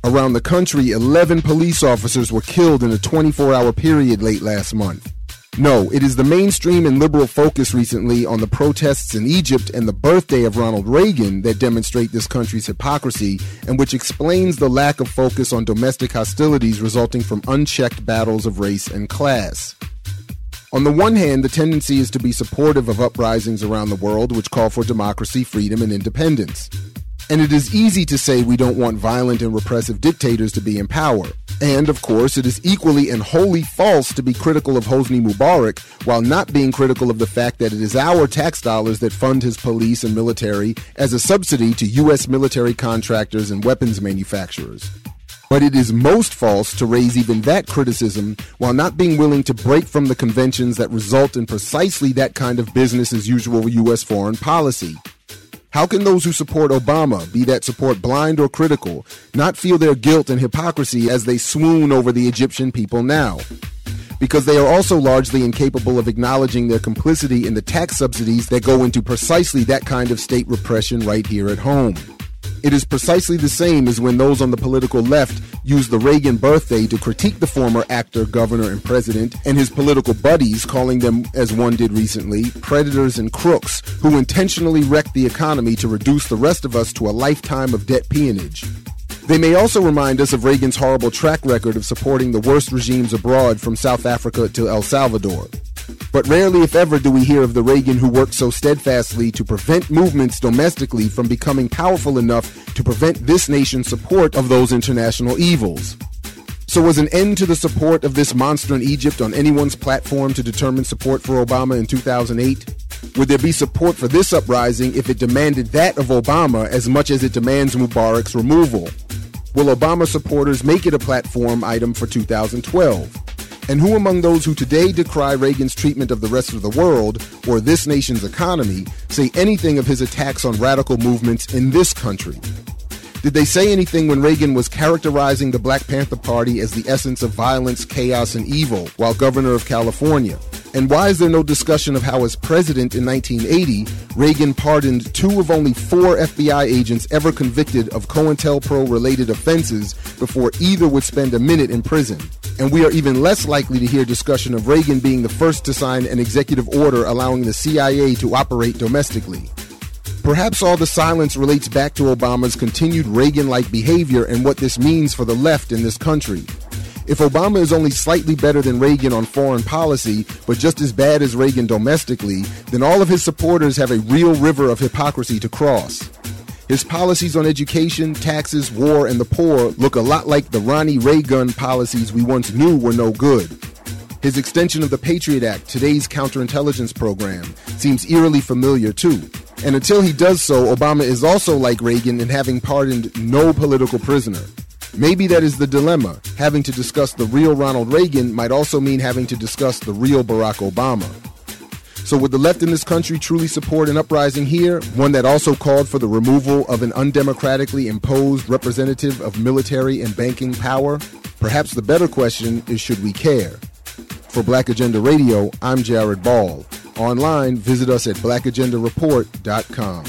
Around the country, 11 police officers were killed in a 24 hour period late last month. No, it is the mainstream and liberal focus recently on the protests in Egypt and the birthday of Ronald Reagan that demonstrate this country's hypocrisy and which explains the lack of focus on domestic hostilities resulting from unchecked battles of race and class. On the one hand, the tendency is to be supportive of uprisings around the world which call for democracy, freedom, and independence. And it is easy to say we don't want violent and repressive dictators to be in power. And of course, it is equally and wholly false to be critical of Hosni Mubarak while not being critical of the fact that it is our tax dollars that fund his police and military as a subsidy to U.S. military contractors and weapons manufacturers. But it is most false to raise even that criticism while not being willing to break from the conventions that result in precisely that kind of business as usual U.S. foreign policy. How can those who support Obama, be that support blind or critical, not feel their guilt and hypocrisy as they swoon over the Egyptian people now? Because they are also largely incapable of acknowledging their complicity in the tax subsidies that go into precisely that kind of state repression right here at home. It is precisely the same as when those on the political left use the Reagan birthday to critique the former actor, governor, and president and his political buddies, calling them, as one did recently, predators and crooks who intentionally wrecked the economy to reduce the rest of us to a lifetime of debt peonage. They may also remind us of Reagan's horrible track record of supporting the worst regimes abroad from South Africa to El Salvador. But rarely, if ever, do we hear of the Reagan who worked so steadfastly to prevent movements domestically from becoming powerful enough to prevent this nation's support of those international evils. So, was an end to the support of this monster in Egypt on anyone's platform to determine support for Obama in 2008? Would there be support for this uprising if it demanded that of Obama as much as it demands Mubarak's removal? Will Obama supporters make it a platform item for 2012? And who among those who today decry Reagan's treatment of the rest of the world or this nation's economy say anything of his attacks on radical movements in this country? Did they say anything when Reagan was characterizing the Black Panther Party as the essence of violence, chaos, and evil while governor of California? And why is there no discussion of how, as president in 1980, Reagan pardoned two of only four FBI agents ever convicted of COINTELPRO related offenses before either would spend a minute in prison? And we are even less likely to hear discussion of Reagan being the first to sign an executive order allowing the CIA to operate domestically. Perhaps all the silence relates back to Obama's continued Reagan like behavior and what this means for the left in this country. If Obama is only slightly better than Reagan on foreign policy, but just as bad as Reagan domestically, then all of his supporters have a real river of hypocrisy to cross. His policies on education, taxes, war, and the poor look a lot like the Ronnie Reagan policies we once knew were no good. His extension of the Patriot Act, today's counterintelligence program, seems eerily familiar too. And until he does so, Obama is also like Reagan in having pardoned no political prisoner. Maybe that is the dilemma. Having to discuss the real Ronald Reagan might also mean having to discuss the real Barack Obama. So, would the left in this country truly support an uprising here, one that also called for the removal of an undemocratically imposed representative of military and banking power? Perhaps the better question is should we care? For Black Agenda Radio, I'm Jared Ball. Online, visit us at blackagendareport.com.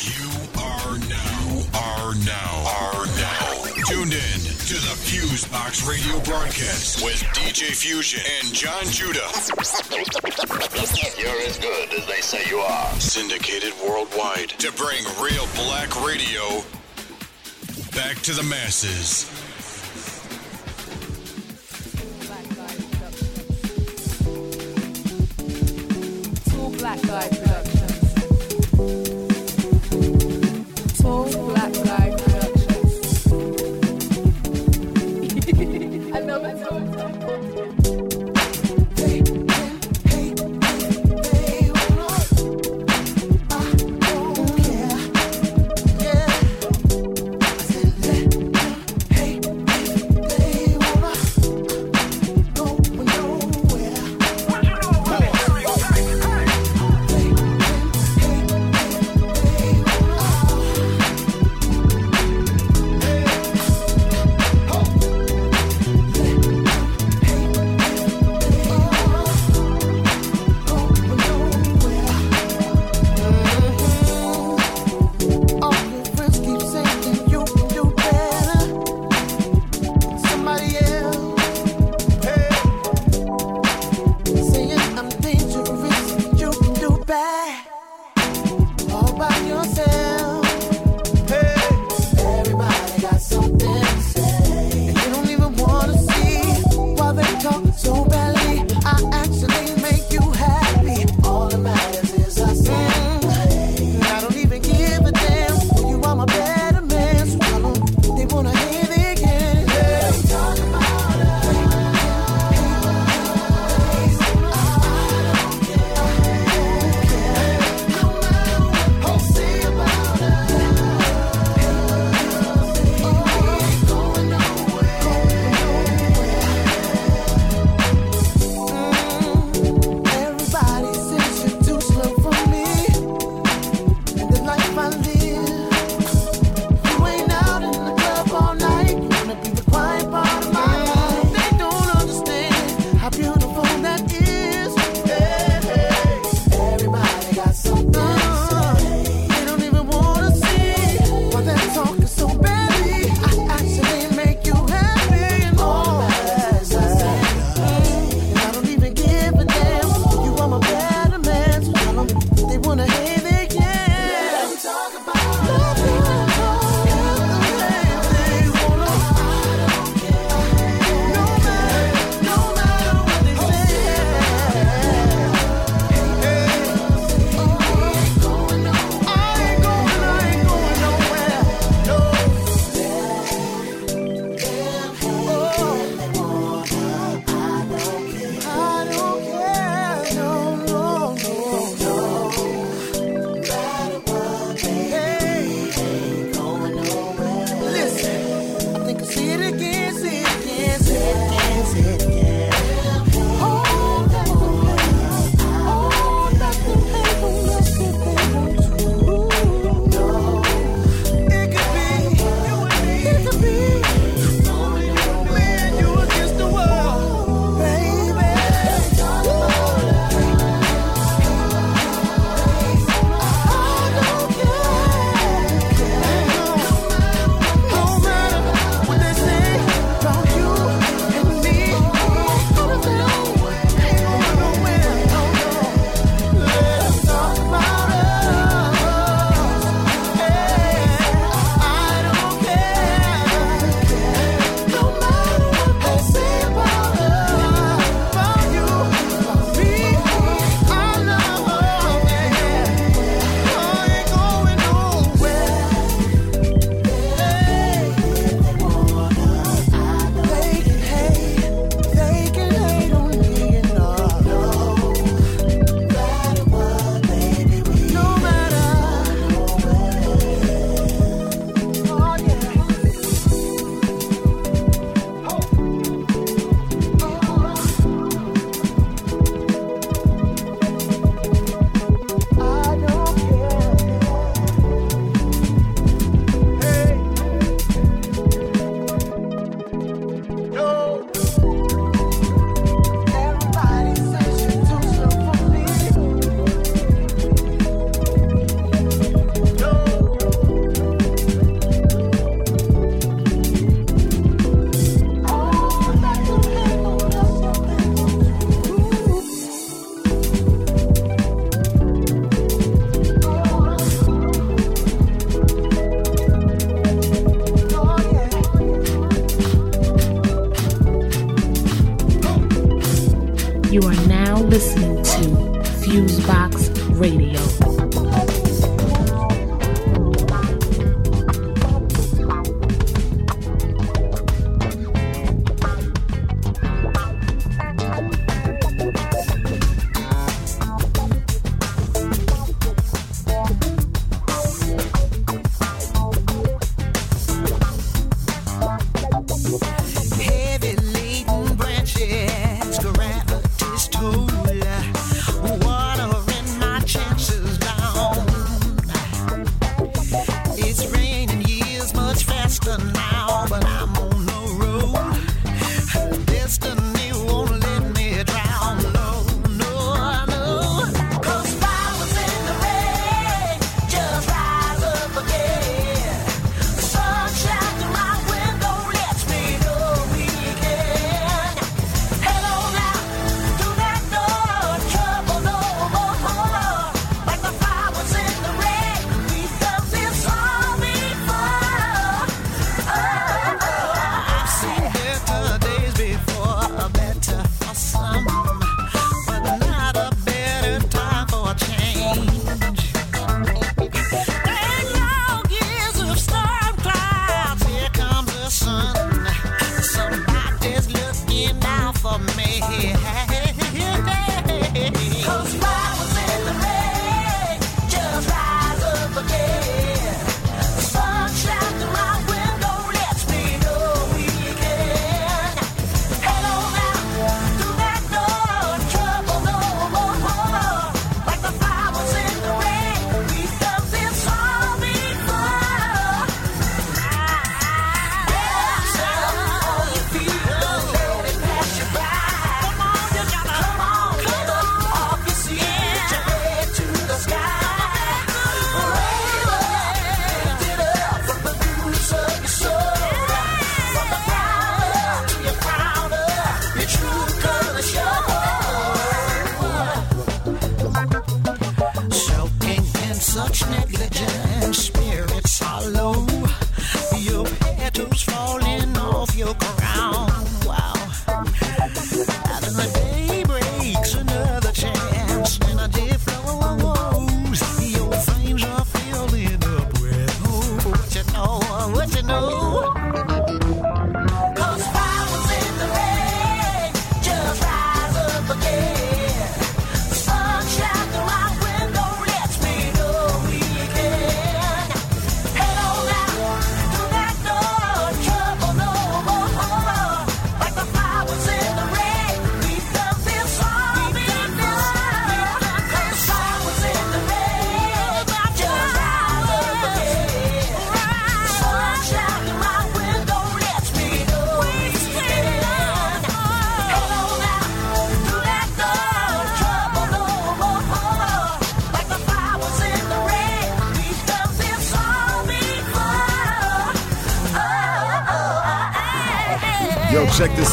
You are now, are now, are now tuned in to the Fusebox Radio broadcast with DJ Fusion and Jon Judah. You're as good as they say you are. Syndicated worldwide to bring real black radio back to the masses. Black Eye Production.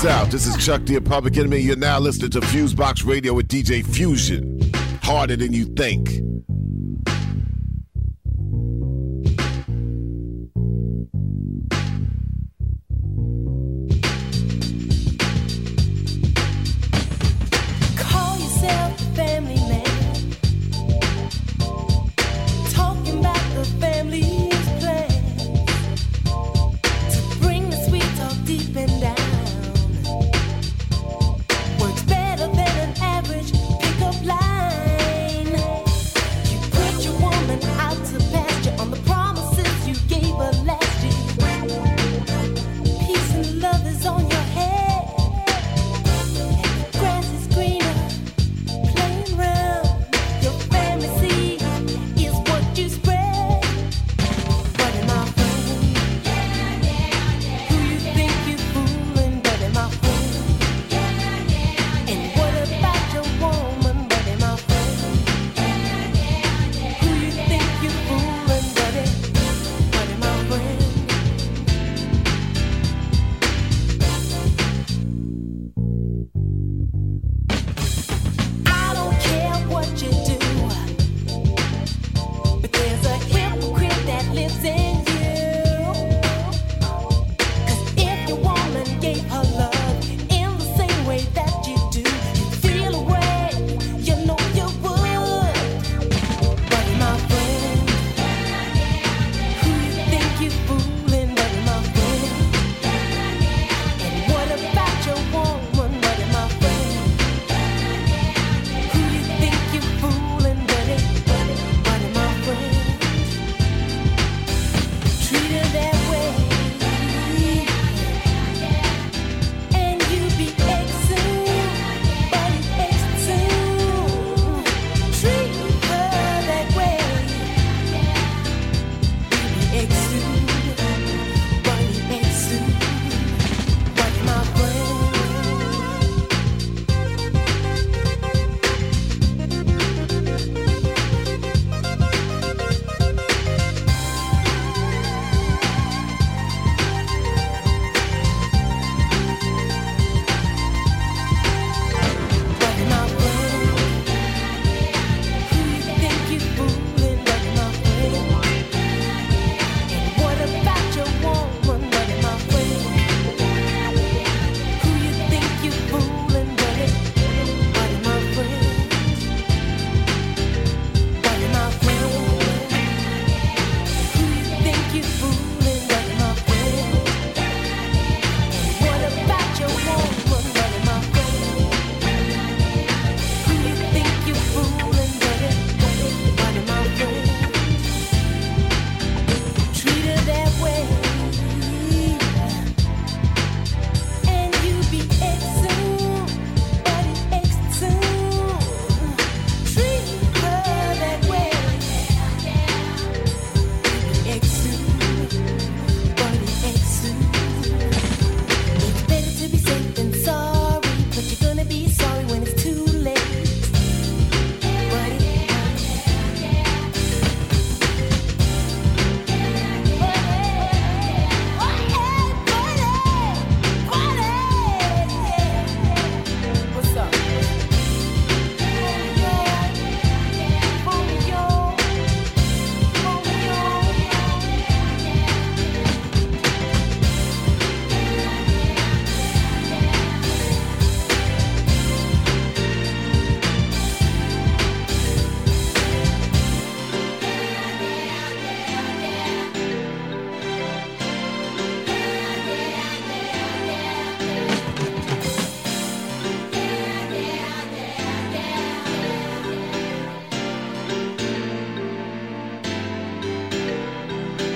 South. This is Chuck D Public Enemy. You're now listening to Fusebox Radio with DJ Fusion. Harder than you think.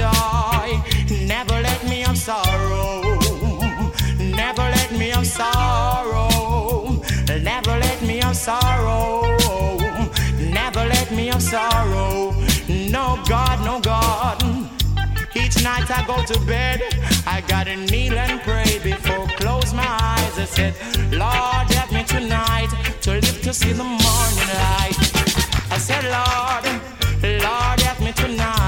joy. Never let me have sorrow. Never let me have sorrow. Never let me have sorrow. Never let me have sorrow. No God, no God. Each night I go to bed, I gotta kneel and pray before close my eyes. I said, Lord, help me tonight to live to see the morning light. I said, Lord, Lord, help me tonight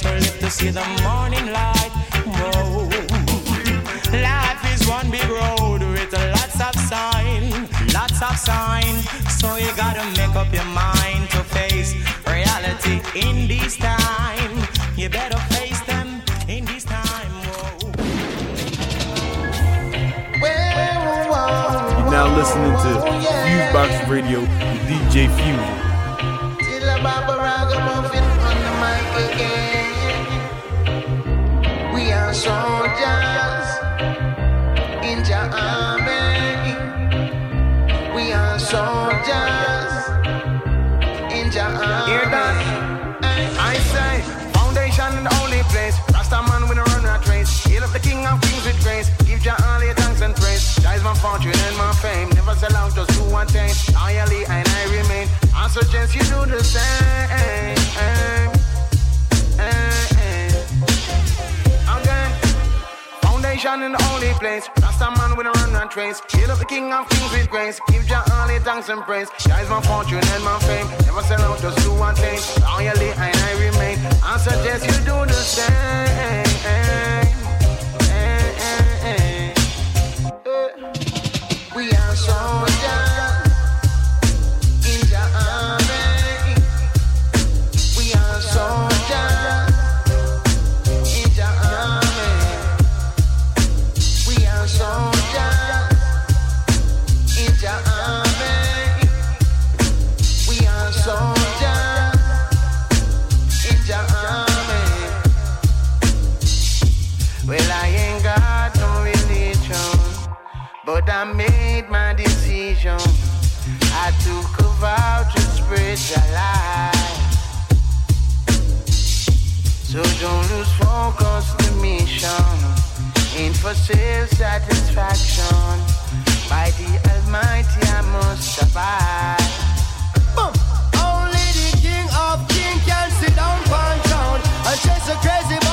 to live to see the morning light. Whoa. Life is one big road with lots of sign, lots of sign. So you gotta make up your mind to face reality in this time. You better face them in this time. Whoa. You're now listening to oh, Fusebox Radio with DJ Fusion. Soldiers in the army. We are soldiers in the army. Hear that? I say, foundation in the only place. Rasta man with a run rat race. Hail up the king of kings with grace. Give Jah all your thanks and praise. That is my fortune and my fame. Never sell out, just do one thing. Loyally and I remain. I suggest you do the same. Foundation in the only place. Rasta man with a run and trace. Hail up the king of kings with grace. Give Jah all your thanks and praise. Is my fortune and my fame. Never sell out, just do one thing. Loyally and I remain. I suggest you do the same. Eh, eh, eh. We are soldiers made my decision. I took a vow to spread the light. So don't lose focus, the mission ain't for self satisfaction. By the Almighty, I must abide. Only the king of king can sit down town and chase a crazy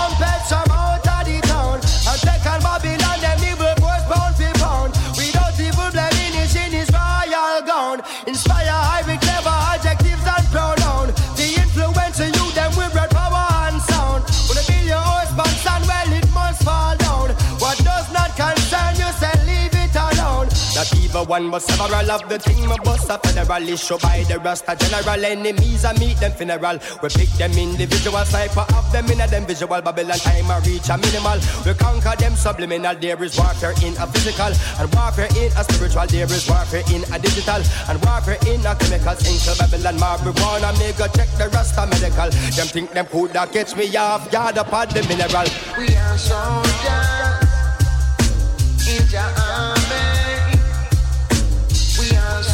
Not even one but several of the team of us a federal issue by the Rasta general enemies I meet them funeral. We pick them individual sniper of them in a them visual Babylon time I reach a minimal. We conquer them subliminal. There is warfare in a physical and warfare in a spiritual. There is warfare in a digital and warfare in a chemicals. Into Babylon marijuana make a check the Rasta medical. Them think them coulda catch me off guard upon the mineral. We are soldiers in the army.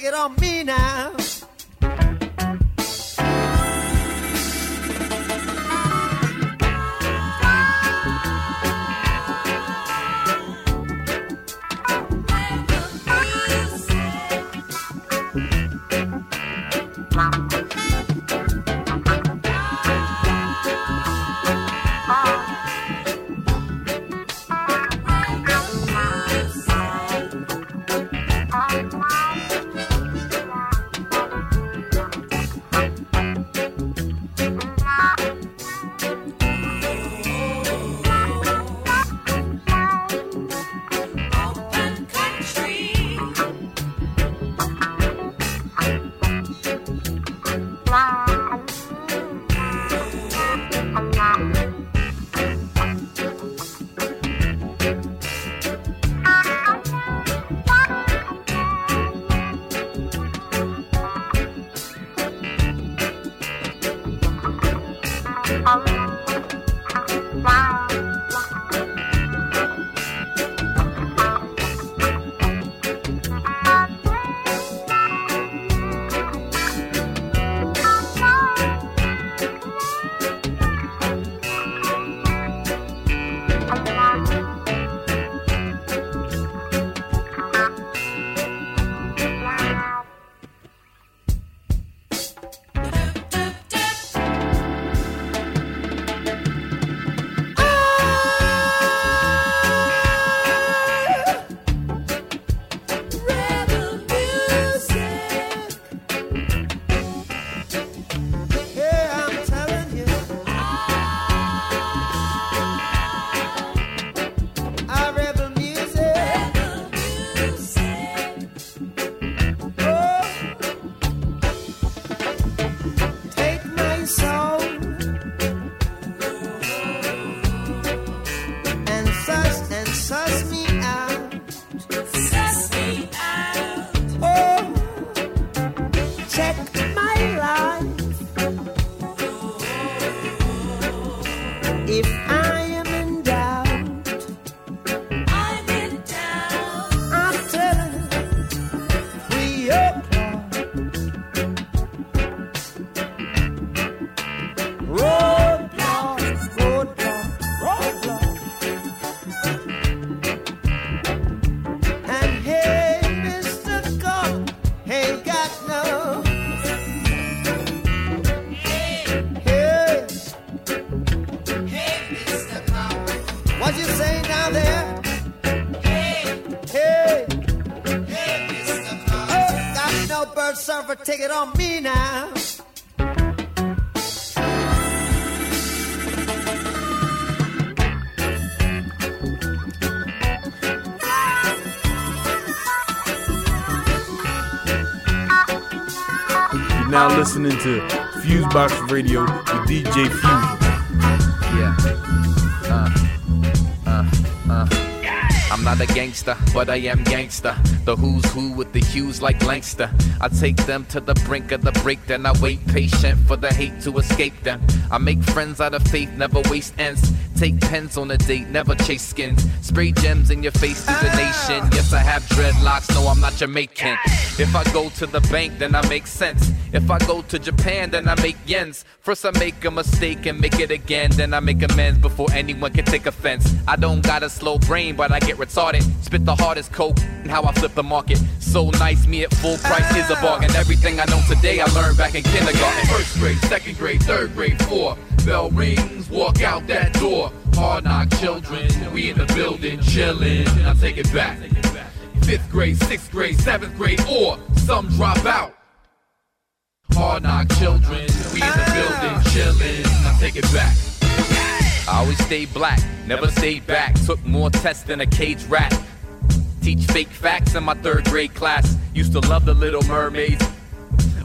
Server it on me now. Listening to Fusebox Radio with DJ Fusion. Yeah. Uh, uh, uh. I'm not a gangster, but I am gangster. The who's who with the hues like Langster. I take them to the brink of the break, then I wait patient for the hate to escape them. I make friends out of faith, never waste ends. Take pens on a date, never chase skins. Spray gems in your face to the nation. Yes, I have dreadlocks, no, I'm not Jamaican. If I go to the bank, then I make sense. If I go to Japan, then I make yens. First, I make a mistake and make it again. Then I make amends before anyone can take offense. I don't got a slow brain, but I get retarded. Spit the hardest coke and how I flip the market. So nice, me at full price is a ah. bargain. Everything I know today, I learned back in kindergarten. First grade, second grade, third grade, four. Bell rings, walk out that door. Hard knock children, we in the building chillin'. I take it back. Fifth grade, sixth grade, seventh grade, or some drop out. Knock children, we in the oh. building chillin'. I take it back. I always stayed black, never stayed back. Took more tests than a cage rat. Teach fake facts in my third grade class. Used to love the little mermaids.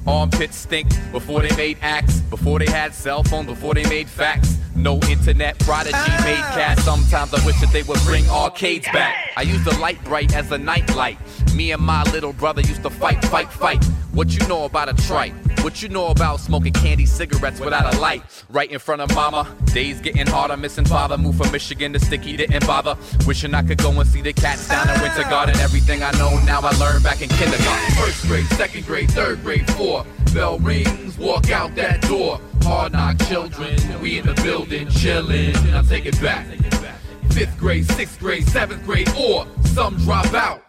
Armpits stink before they made acts, before they had cell phones, before they made facts. No internet prodigy oh. made cats. Sometimes I wish that they would bring arcades back. I used the Lite-Brite as a night light. Me and my little brother used to fight, fight, fight. What you know about a trike? What you know about smoking candy cigarettes without a light? Right in front of mama. Days getting harder, missing father. Moved from Michigan to Sticky, didn't bother. Wishing I could go and see the cats down in Winter Garden. Everything I know now I learned back in kindergarten. First grade, second grade, third grade, four. Bell rings, walk out that door. Hard knock children, we in the building chilling. I take it back. Fifth grade, sixth grade, seventh grade, or some drop out.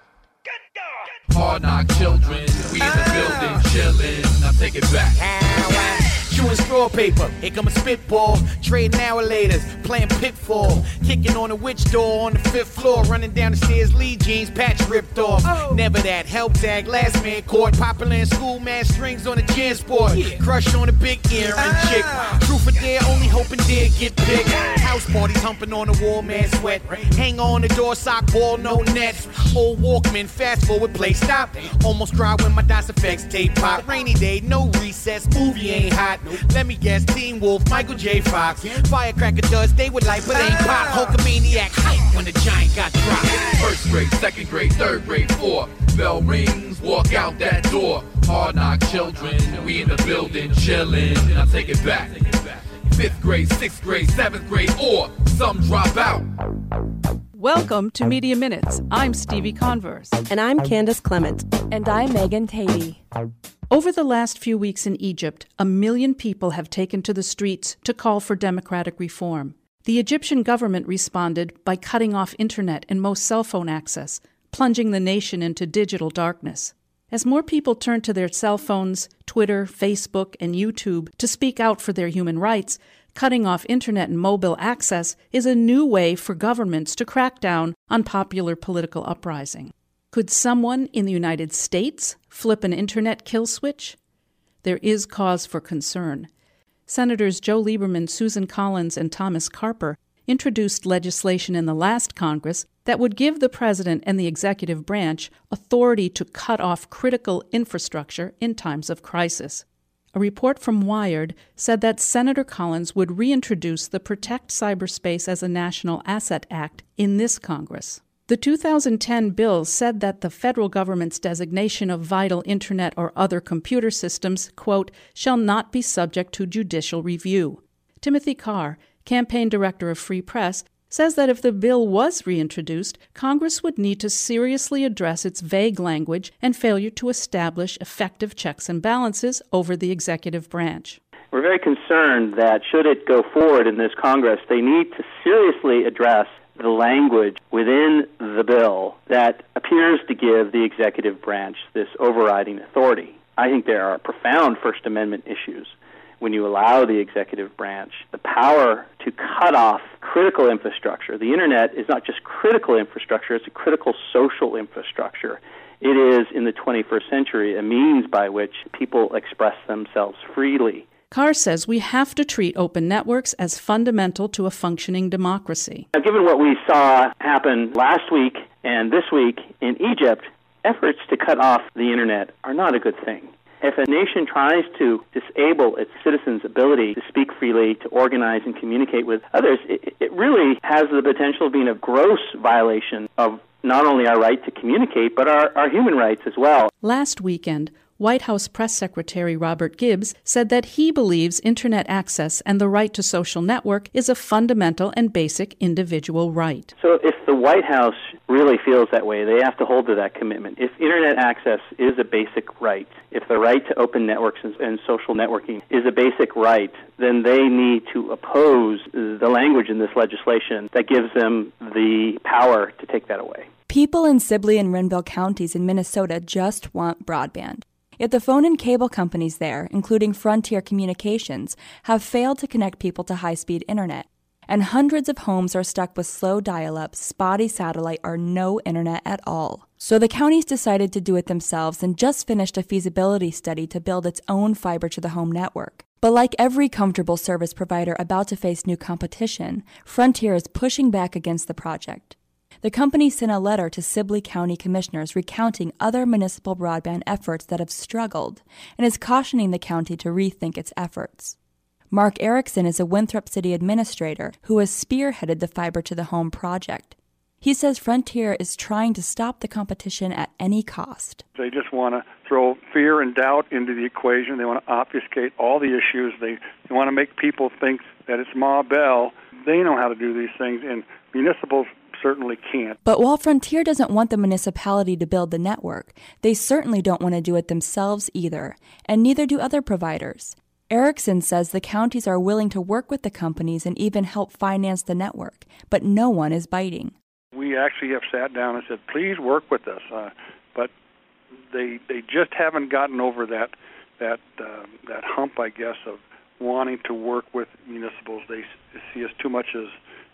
Hard knock children, we in the building chillin'. I take it back. Chewing straw paper, here come a spitball. Trading hour laters, playing pitfall. Kicking on the witch door on the fifth floor. Running down the stairs, Lee jeans, patch ripped off. Oh. Never that help tag, last man caught. Popular in school, man strings on the gym sport. Crush on a big ear and ah. chick. Truth or dare, only hoping dare get picked. House parties humping on the wall, man sweat. Hang on the door, sock ball, no nets. Old Walkman, fast forward, play stop. Almost dry when my DOS effects tape pop. Rainy day, no recess, movie ain't hot. Let me guess, Teen Wolf, Michael J. Fox. Firecracker does, they would light, but ain't pop. Ah. Hulkamaniac hype when the giant got dropped. First grade, second grade, third grade, four. Bell rings, walk out that door. Hard knock children, we in the building chillin'. I take it back. Fifth grade, sixth grade, seventh grade, or some drop out. Welcome to Media Minutes. I'm Stevie Converse. And I'm Candace Clement. And I'm Megan Tady. Over the last few weeks in Egypt, a million people have taken to the streets to call for democratic reform. The Egyptian government responded by cutting off internet and most cell phone access, plunging the nation into digital darkness. As more people turn to their cell phones, Twitter, Facebook, and YouTube to speak out for their human rights, cutting off internet and mobile access is a new way for governments to crack down on popular political uprising. Could someone in the United States flip an internet kill switch? There is cause for concern. Senators Joe Lieberman, Susan Collins, and Thomas Carper introduced legislation in the last Congress that would give the president and the executive branch authority to cut off critical infrastructure in times of crisis. A report from Wired said that Senator Collins would reintroduce the Protect Cyberspace as a National Asset Act in this Congress. The 2010 bill said that the federal government's designation of vital internet or other computer systems, quote, shall not be subject to judicial review. Timothy Karr, campaign director of Free Press, says that if the bill was reintroduced, Congress would need to seriously address its vague language and failure to establish effective checks and balances over the executive branch. We're very concerned that should it go forward in this Congress, they need to seriously address the language within the bill that appears to give the executive branch this overriding authority. I think there are profound First Amendment issues when you allow the executive branch the power to cut off critical infrastructure. The internet is not just critical infrastructure, it's a critical social infrastructure. it is in the 21st century a means by which people express themselves freely. Karr says we have to treat open networks as fundamental to a functioning democracy. Now, given what we saw happen last week and this week in Egypt, efforts to cut off the internet are not a good thing. If a nation tries to disable its citizens' ability to speak freely, to organize and communicate with others, it, it really has the potential of being a gross violation of not only our right to communicate, but our, our human rights as well. Last weekend, White House Press Secretary Robert Gibbs said that he believes Internet access and the right to social network is a fundamental and basic individual right. So if the White House really feels that way, they have to hold to that commitment. If Internet access is a basic right, if the right to open networks and, and social networking is a basic right, then they need to oppose the language in this legislation that gives them the power to take that away. People in Sibley and Renville counties in Minnesota just want broadband. Yet the phone and cable companies there, including Frontier Communications, have failed to connect people to high speed internet. And hundreds of homes are stuck with slow dial up, spotty satellite, or no internet at all. So the counties decided to do it themselves and just finished a feasibility study to build its own fiber to the home network. But like every comfortable service provider about to face new competition, Frontier is pushing back against the project. The company sent a letter to Sibley County commissioners recounting other municipal broadband efforts that have struggled and is cautioning the county to rethink its efforts. Mark Erickson is a Winthrop City administrator who has spearheaded the Fiber to the Home project. He says Frontier is trying to stop the competition at any cost. They just want to throw fear and doubt into the equation. They want to obfuscate all the issues. They, they want to make people think that it's Ma Bell. They know how to do these things, and municipals certainly can't. But while Frontier doesn't want the municipality to build the network, they certainly don't want to do it themselves either, and neither do other providers. Erickson says the counties are willing to work with the companies and even help finance the network, but no one is biting. We actually have sat down and said, please work with us, uh, but they they just haven't gotten over that that uh, that hump, I guess, of wanting to work with municipals. They see us too much as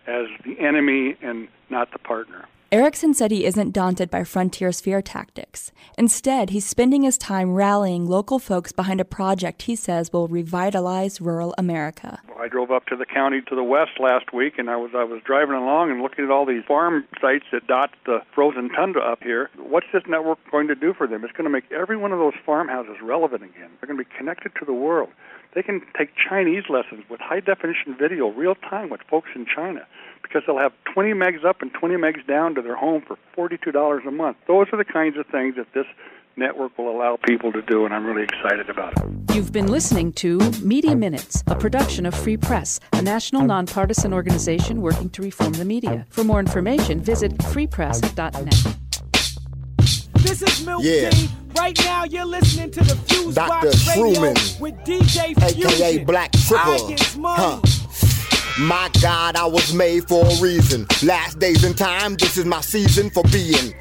as the enemy and not the partner. Erickson said he isn't daunted by Frontier's fear tactics. Instead, he's spending his time rallying local folks behind a project he says will revitalize rural America. I drove up to the county to the west last week, and I was I was driving along and looking at all these farm sites that dot the frozen tundra up here. What's this network going to do for them? It's going to make every one of those farmhouses relevant again. They're going to be connected to the world. They can take Chinese lessons with high definition video, real time with folks in China because they'll have 20 megs up and 20 megs down to their home for $42 a month. Those are the kinds of things that this network will allow people to do, and I'm really excited about it. You've been listening to Media Minutes, a production of Free Press, a national nonpartisan organization working to reform the media. For more information, visit freepress.net. This is Milk Yeah. D. Right now, you're listening to the Fuse Dr. Box Radio Truman, with DJ Fusion. aka Black I get money. Huh. My God, I was made for a reason. Last days in time, this is my season for being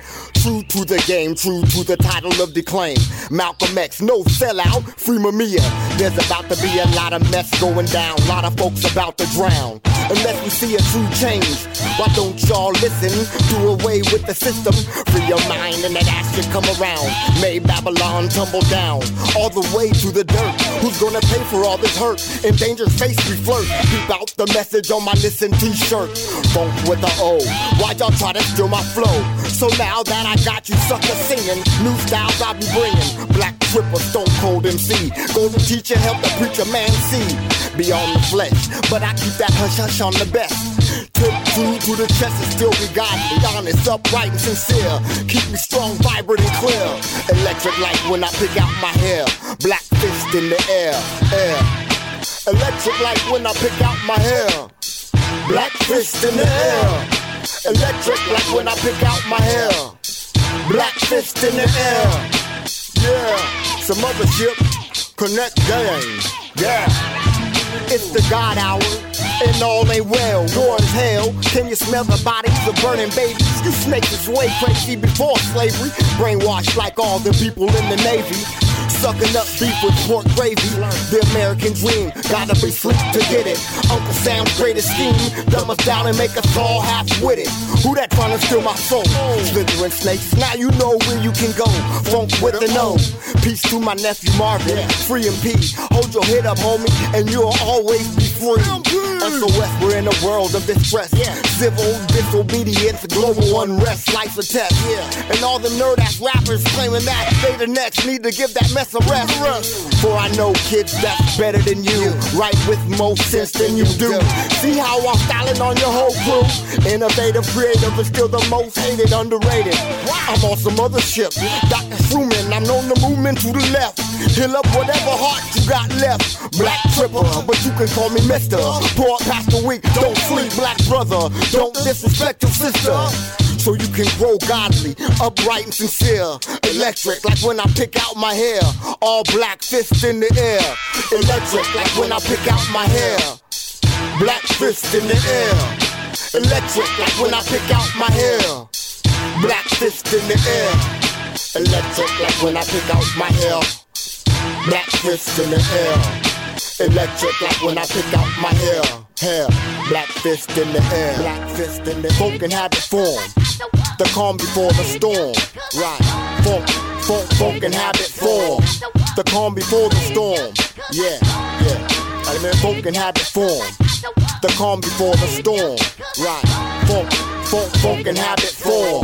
true to the game, true to the title of the claim. Malcolm X, no sellout, free Mumia. There's about to be a lot of mess going down, lot of folks about to drown. Unless we see a true change, why don't y'all listen? Do away with the system, free your mind and that ass should come around. May Babylon tumble down, all the way to the dirt. Who's gonna pay for all this hurt? Endangered face we flirt. Keep out the message on my listen t-shirt. Funk with the O. Why'd y'all try to steal my flow? So now that I got you suckers singing, new styles I be bringing. Black Tripper, Stone Cold MC. Golden teacher, help the preacher man see. Beyond the flesh, but I keep that hush hush on the best. Tip true to the chest and still we be godly, honest, upright and sincere. Keep me strong, vibrant and clear. Electric like when I pick out my hair. Black fist in the air, air. Electric like when I pick out my hair. Black fist in the air. Electric like when I pick out my hair. Black fist in the air. Yeah, some other shit. Connect gang. Yeah. It's the God hour, and all ain't well. War is hell. Can you smell the bodies of burning babies? You snakes is way crazy before slavery. Brainwashed like all the people in the Navy. Sucking up beef with pork gravy. The American dream, gotta be sleep to get it. Uncle Sam's greatest scheme, dumb us down and make us all half witted. Who that trying to steal my soul? Slithering snakes, now you know where you can go. Funk with the no. Peace to my nephew Marvin, free and P. Hold your head up, homie, and you'll always be free. SOS, we're in a world of distress. Civil disobedience, global unrest, life's a test. And all the nerd ass rappers claiming that they the next need to give that mess a rest. For I know kids that's better than you, right with more sense than you do. See how I'm styling on your whole crew? Innovative, creative, but still the most hated, underrated. I'm on some other ship. Dr. Truman, I'm on the movement to the left. Heal up whatever heart you got left. Black triple, but you can call me Mister. Poor past the week, don't sleep, black brother. Don't disrespect your sister. So you can grow godly, upright and sincere. Electric, like when I pick out my hair. All black fist in the air. Electric, like when I pick out my hair. Black fist in the air. Electric, like when I pick out my hair. Black fist in the air. Electric, like when I pick out my hair. Black fist in the air. Electric, like when I pick out my hair. Hair, black fist in the air. Black fist in the Folk and habit form. The calm before the storm. Right. Funk, funk, funk and habit form. The calm before the storm. Yeah, yeah. I mean, folk and habit form. The calm before the storm. Right. Funk, funk, funk and habit form.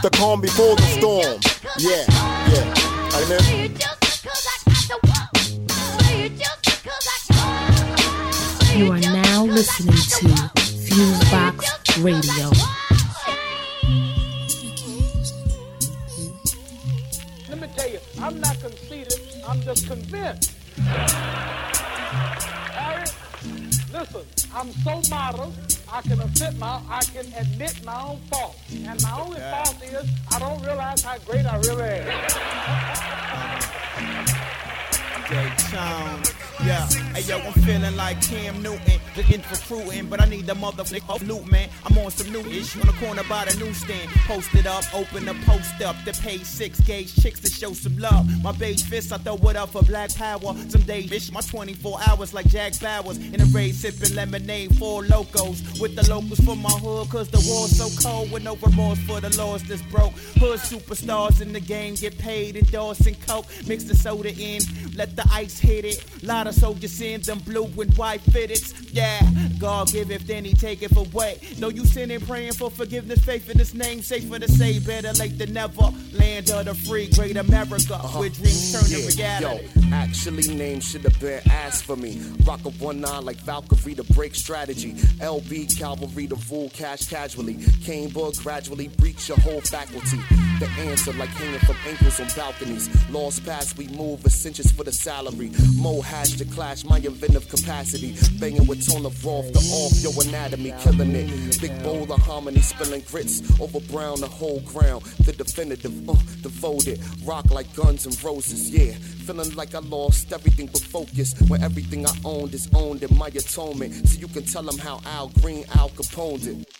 The calm before the storm. Yeah, yeah. I mean, You are now listening to Fusebox Radio. Let me tell you, I'm not conceited. I'm just convinced. Harry, listen, I'm so modest. I can admit my, I can admit my own fault, and my only Yeah. fault is I don't realize how great I really am. (laughs) Yeah, hey yo, I'm feeling like Cam Newton, looking for recruiting, but I need the motherfucker loot, man. I'm on some new ish on the corner by the newsstand. Posted up, open the post up, the page six gauge chicks to show some love. My beige fist, I throw it up for black power. Some days, bitch, my 24 hours like Jack Bauers. In a raid, sipping lemonade, Four Lokos. With the locals from my hood, cause the war's so cold. With no remorse for the laws that's broke. Hood superstars in the game get paid, endorsing coke. Mix the soda in, let the ice hit it. Lot of soldiers in them blue and white fitteds. Yeah, God give it, then he take it away. Though you sinning, praying for forgiveness, faith in his name. Safer to say, better late than never. Land of the free, great America. Uh-huh. Where dreams turn to reality. Yo, actually, name should have been asked for me. Rock a one nine like Valkyrie to break strategy. LB cavalry to rule cash casually. Canebook gradually breach your whole faculty. The answer like hanging from ankles on balconies. Lost past, we move ascensions for the salary. Mo hash to clash my inventive capacity. Banging with tone of off the off your anatomy, killing it. Big bowl of harmony, spilling grits over brown the whole ground. The definitive, uh, devoted. Rock like Guns N' Roses, yeah. Feeling like I lost everything but focus. When everything I owned is owned in my atonement. So you can tell them how Al Green, Al Capone did.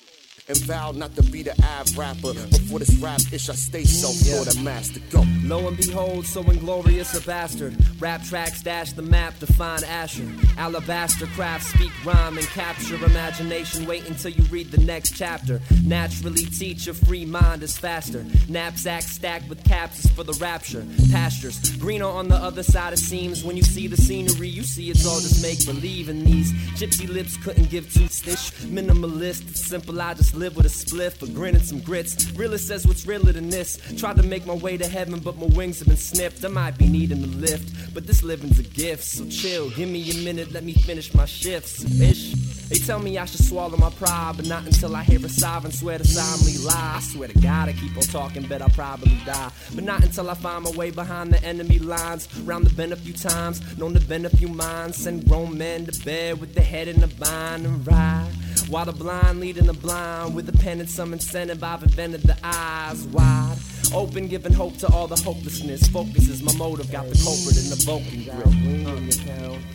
And vowed not to be the ab rapper. Before this rap ish, I stay so taught the master. Go. Lo and behold, so inglorious a bastard. Rap tracks dash the map to find Asher. Alabaster craft, speak rhyme and capture imagination. Wait until you read the next chapter. Naturally teach a free mind is faster. Knapsack stacked with caps is for the rapture. Pastures greener on the other side it seems. When you see the scenery, you see it's all just make believe. And these gypsy lips couldn't give two stitch. Minimalist, simple. I just live with a spliff, a grin and some grits. Realist says what's realer than this. Tried to make my way to heaven, but my wings have been snipped. I might be needing a lift, but this living's a gift. So chill, give me a minute, let me finish my shifts. Ish. They tell me I should swallow my pride, but not until I hear a sovereign swear to solemnly lie. I swear to God, I keep on talking, bet I'll probably die. But not until I find my way behind the enemy lines. Round the bend a few times, known to bend a few minds. Send grown men to bed with the head in a bind and ride. While the blind leading the blind with a pen and some incentive, I've invented the eyes wide. Open, giving hope to all the hopelessness. Focus is my motive, got the culprit in the Vulcan grip.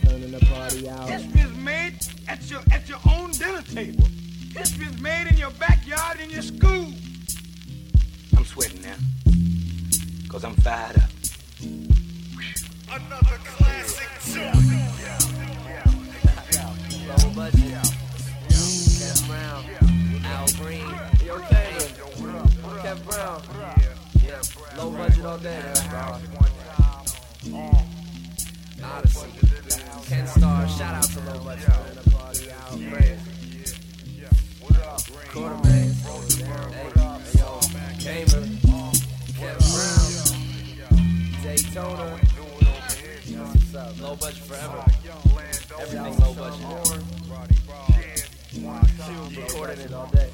turning the party out. History is made at your at your own dinner table. History is made in your backyard in your school. I'm sweating now. Cause I'm fired up. another classic tune. Low budget. Kev Brown. Al Green. Yo, Taylor. Kev Brown. Low budget all day, man. Odyssey. Kenn Starr. Shout out to Low Budget. Man. The party out. Great. Quarterback. Hey, yo. Gamer. Kev Brown. Daytona. That's what's up. Low budget forever. Recording it all day.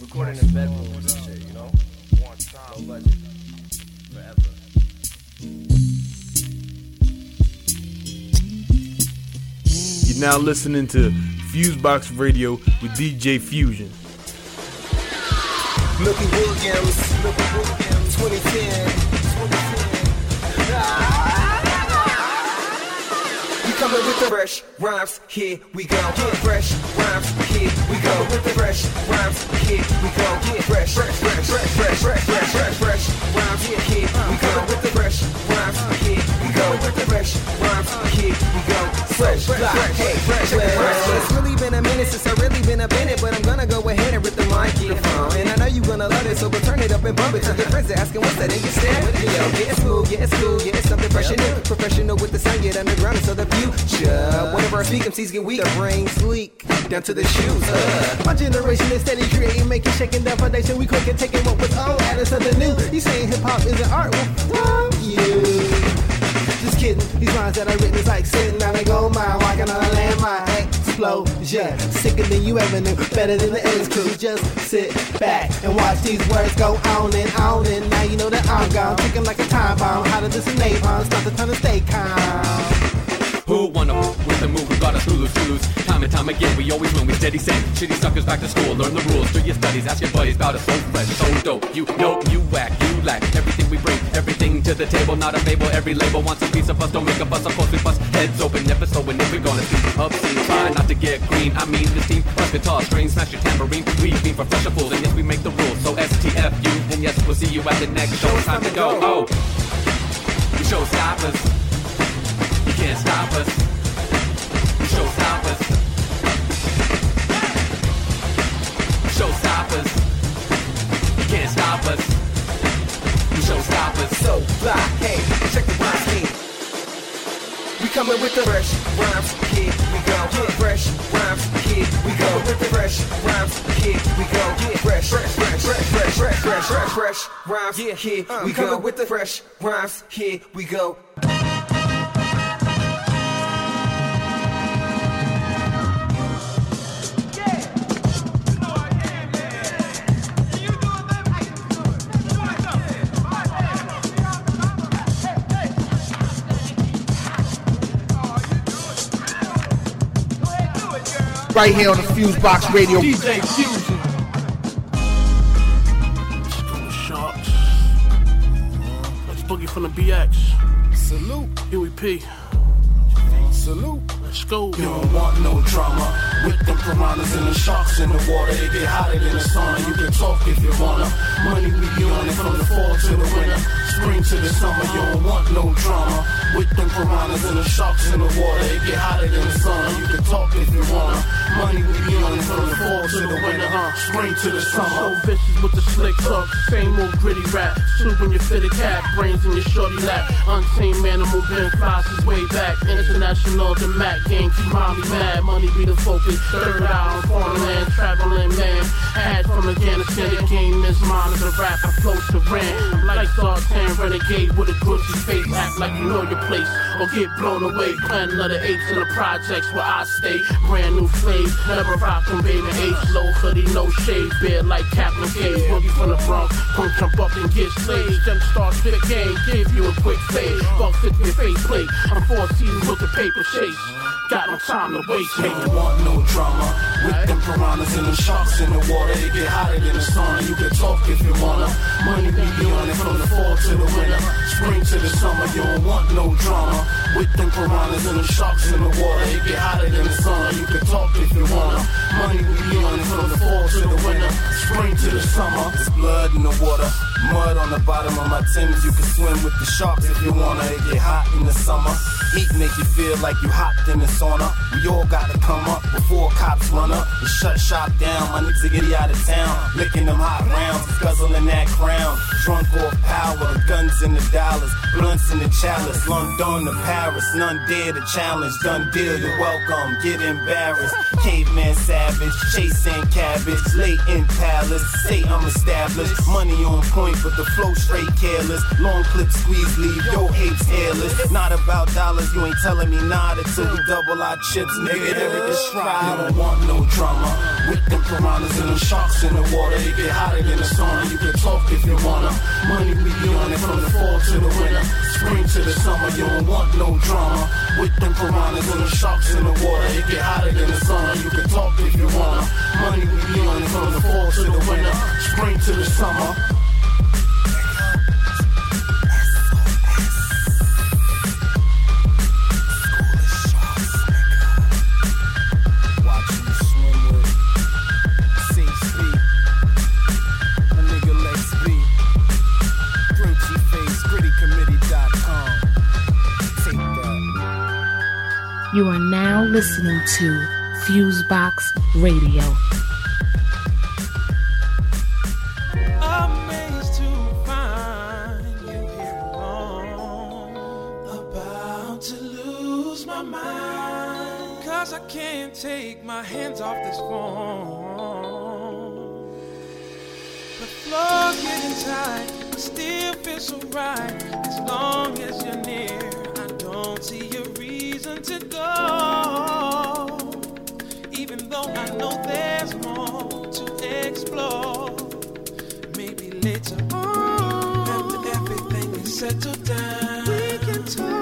Recording in bedrooms and shit, you know? Low budget. Forever. You're now listening to Fusebox Radio with DJ Fusion. Milky Williams, Milky Williams, 2010. 2010. We coming with the fresh rhymes, here we go. Get fresh rhymes, here we go. With the fresh rhymes, here we go. Get fresh, fresh, fresh, fresh, fresh, fresh, fresh, fresh, fresh rhymes, here we go. With the fresh rhymes, here we go. The fresh rhymes, here we go. Fresh, fresh, hey, fresh, fresh. It's really been a minute since I really been in it, but I'm gonna go ahead and rip the microphone. And I know you gonna love it, so we'll turn it up and bump it to your friends asking what's that in your stand. Yo, cool, yeah, it's cool, it's something fresh and new. Professional with the sound, get underground, so the future. Whenever I speak, MCs get weak, their brains leak down to the shoes. Uh. My generation is steady creating, making, shaking the foundation. We quick and taking what was old, adding something new. You saying hip hop isn't art? Well, fuck you. Just kidding. These lines that I written is like sitting down and go mine, walking on a landmine. Explosion, sicker than you ever knew, better than the A's crew. Just sit back and watch these words go on and on. And now you know that I'm gone, ticking like a time bomb. Than some napalm, start to turn to stay calm. Who wanna with the move? We got us lose, to lose. Time and time again, we always win. We steady send shitty suckers back to school. Learn the rules, do your studies, ask your buddies about us. So fresh, so dope. You know, you whack, you lack everything we bring, everything to the table. Not a fable. Every label wants a piece of us. Don't make a fuss. Of course, we bust heads open. Never so and if we're gonna speak obscene, try not to get green. I mean, this team, us guitar, strings, smash your tambourine. We be professional fools, and yes, we make the rules. So STFU, and yes, we'll see you at the next show. Time to go. Oh. You can't stop us. We showstoppers. Showstoppers. You can't stop us. We showstoppers. So fly, hey, check the rhyme scheme. We coming with the fresh rhymes, here we go. Get fresh rhymes, here we go. With the fresh rhymes, here we go. Get fresh, fresh, fresh, fresh, fresh, fresh, fresh, fresh, fresh rhymes, yeah, here uh, we coming with the fresh rhymes, here we go. Right here on the Fuse Box Radio. DJ Fusion. Sharks. Let's boogie from the BX. Salute. Huey P. Salute. Let's go. You don't want no drama with the piranhas and the sharks in the water. They get hotter than the sauna. You can talk if you wanna. Money we be on it from the fall to the winter, spring to the summer. You don't want no drama with them piranhas and the sharks in the water. They get hotter than the sun. You can talk if you wanna. Money we be on it from the fall to the winter, spring to the summer. So vicious with the slick talk, same old gritty rap. Shoot when you fit a cap, brains in your shorty lap. Untamed animal been classes way back. International, the Mac gang, keep mommy mad. Money be the focus. Third eye on foreign land, traveling man. Had from Afghanistan, the game is mine. The rap, I float to rant. I'm like Zartan, renegade with a guilty face. Act like you know your place, or get blown away. Plan letter H in the projects where I stay. Brand new flame, never rock them, baby. H low hoodie, no shade. Beard like Captain Gay. Boogie from the Bronx, punk jump up and get slayed. Then start spit game, give you a quick fade. Buck fit your face plate. I'm four seasons with the paper chase. Got no time to waste, man. don't want no drama with them piranhas and the sharks in the water. They get hotter than the sauna. You can talk if you wanna. Money be on it from the fall to the winter, spring to the summer. You don't want no drama With them piranhas and them sharks in the water, it get hotter than the sun. You can talk if you wanna. Money be on it from the fall to the winter, spring to the summer. There's blood in the water, mud on the bottom of my Timbs. You can swim with the sharks if you wanna. It get hot in the summer. Heat make you feel like you hopped in the sauna. We all gotta come up before cops run up and shut shop down. My niggas get out of town, licking them hot rounds, guzzling that crown. Drunk off power, guns in the dollars, blunts in the chalice. London to Paris, none dare to challenge. Done deal, you're welcome. Get embarrassed. Caveman savage, chasing cabbage, late in palace. Say I'm established, money on point, but the flow straight careless. Long clip squeeze, leave your hates hairless. Not about dollars, you ain't telling me nada till we double our chips, nigga. Eric is don't want no drama. With them piranhas and them sharks in the water, it get hotter than the sauna. You can talk if you wanna. Money we be on it from the fall to the winter, spring to the summer. You don't want no drama. With them piranhas and them sharks in the water, it get hotter than the sauna. You can talk if you wanna. Money we be on it from the fall to the winter, spring to the summer. You are now listening to Fusebox Radio. Take my hands off this phone. The getting tight, still feels so right. As long as you're near, don't see a reason to go. Even though I know there's more to explore. Maybe later on, after everything is settled down, we can talk.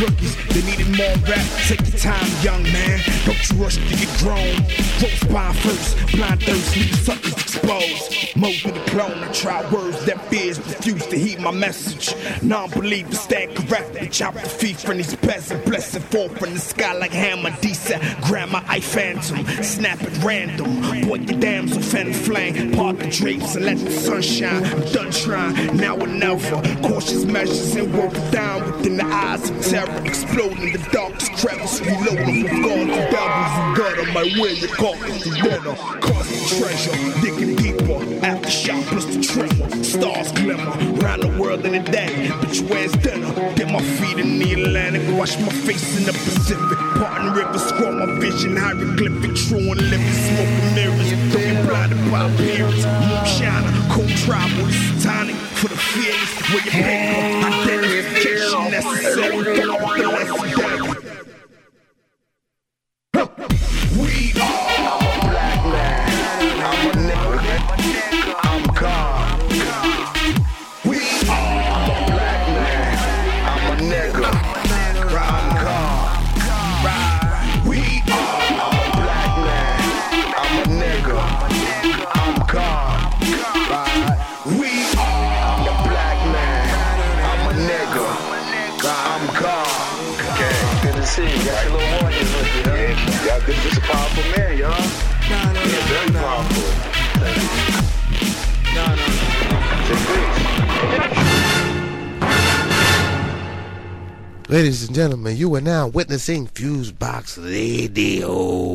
Rookies, they needed more rap, take your time, young man, don't you rush to get grown, grow spine first, blind thirst, leave suckers exposed, mode with the clone, I try words that fears refuse to heed my message, non-believers stand corrected, chop the feet from these peasant, blessing fall from the sky like hammer, decent, grandma, I phantom, snap at random, boy, your damsel, fan flame, part the drapes and let the sunshine. I'm done trying, now or never, cautious measures and work down within the eyes of terror, exploding the darkest crevice, reloading with guns and doubles and gutter, my way, you call it the winner, cost treasure, digging deeper, aftershock plus the tremor, stars glimmer, round the world in a day, you where's dinner, dip my feet in the Atlantic, wash my face in the Pacific, parting rivers, scroll my vision, hieroglyphic, true and living, witnessing Fusebox Radio.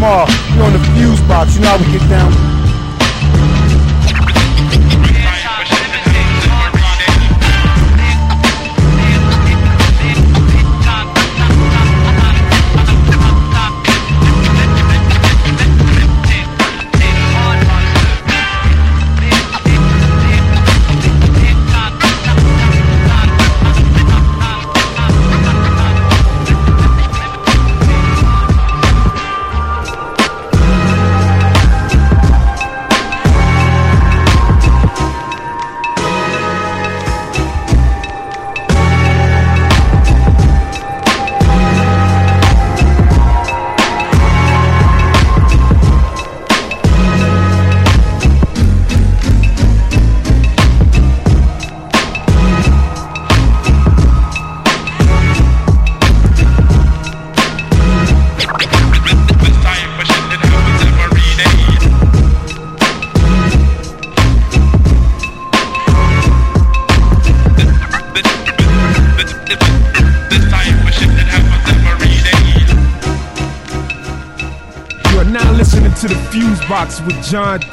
DJ Jon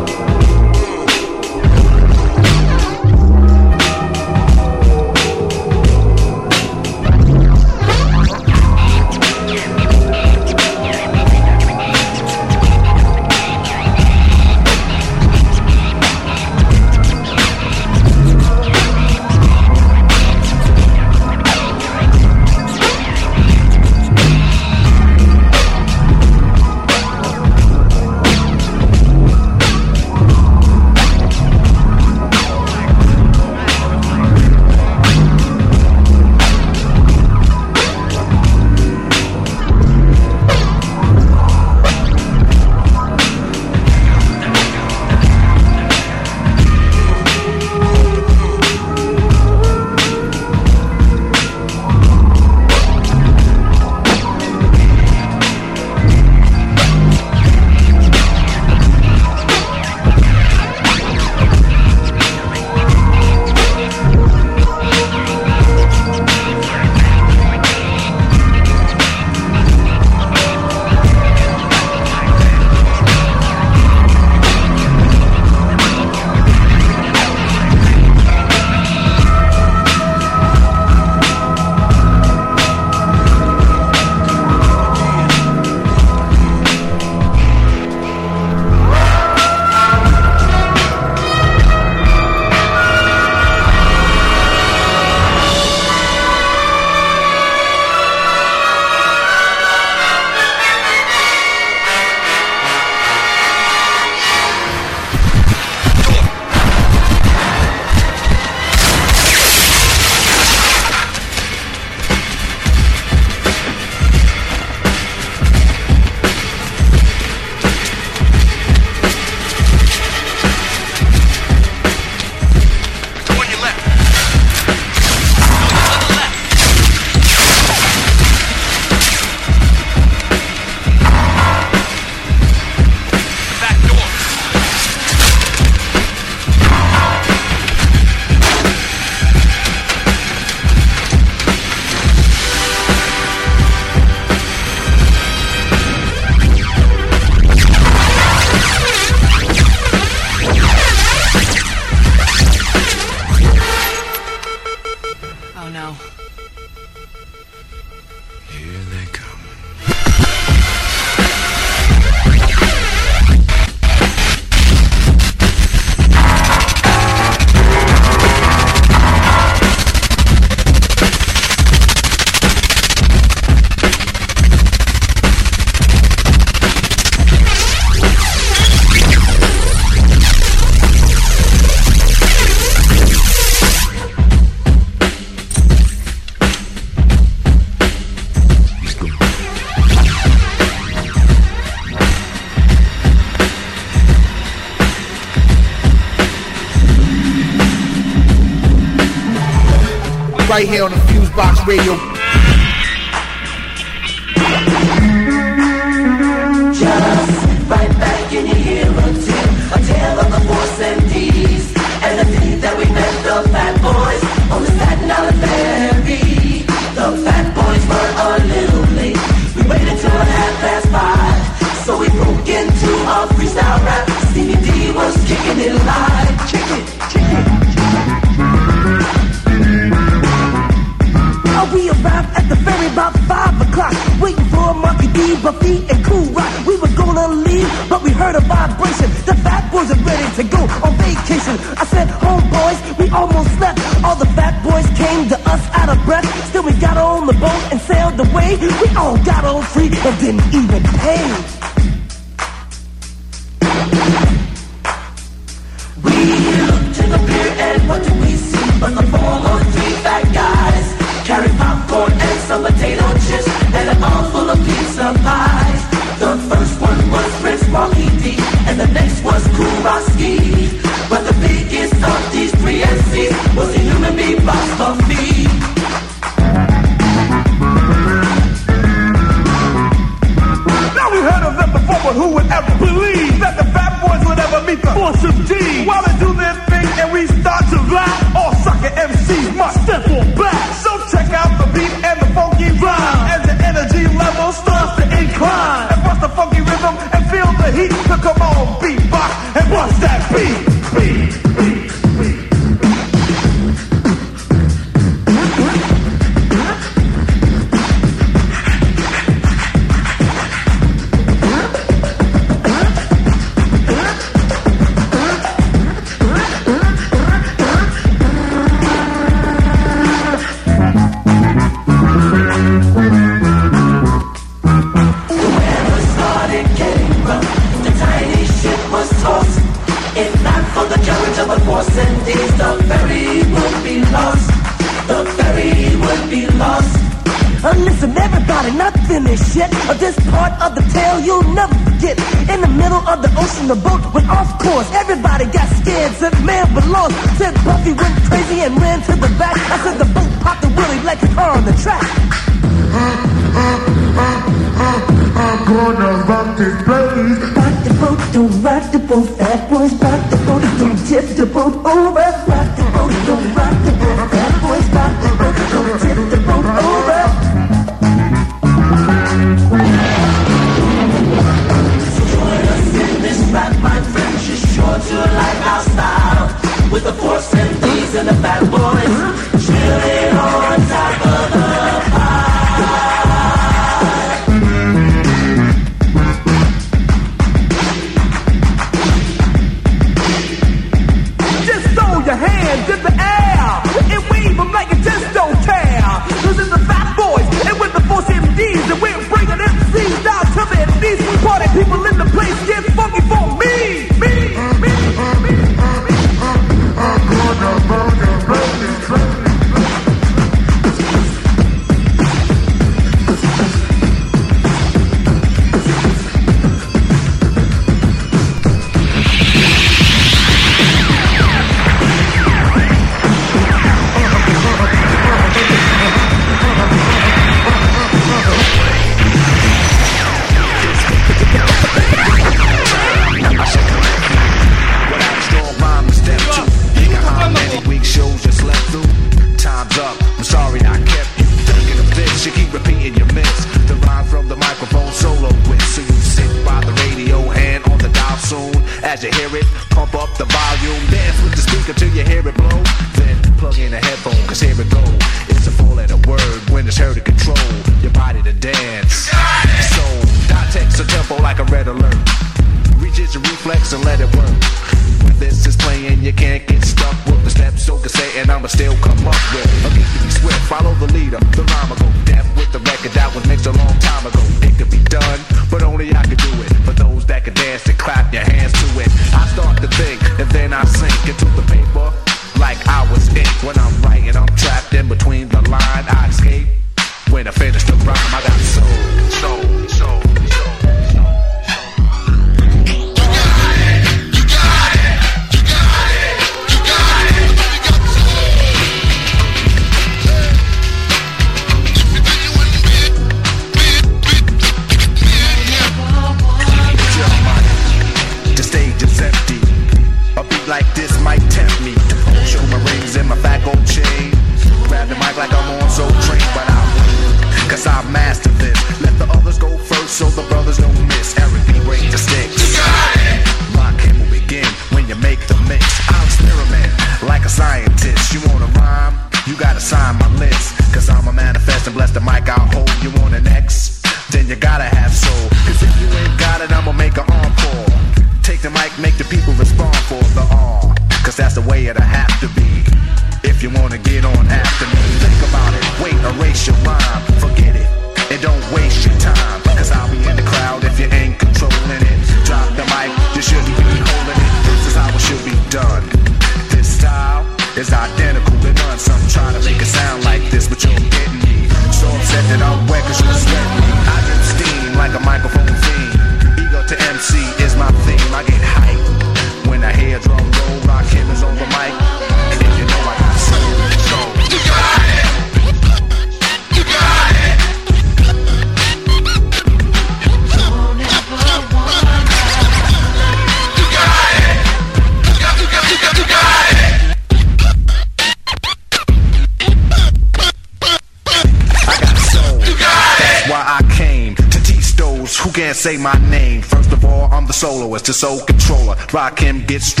Rock get stronger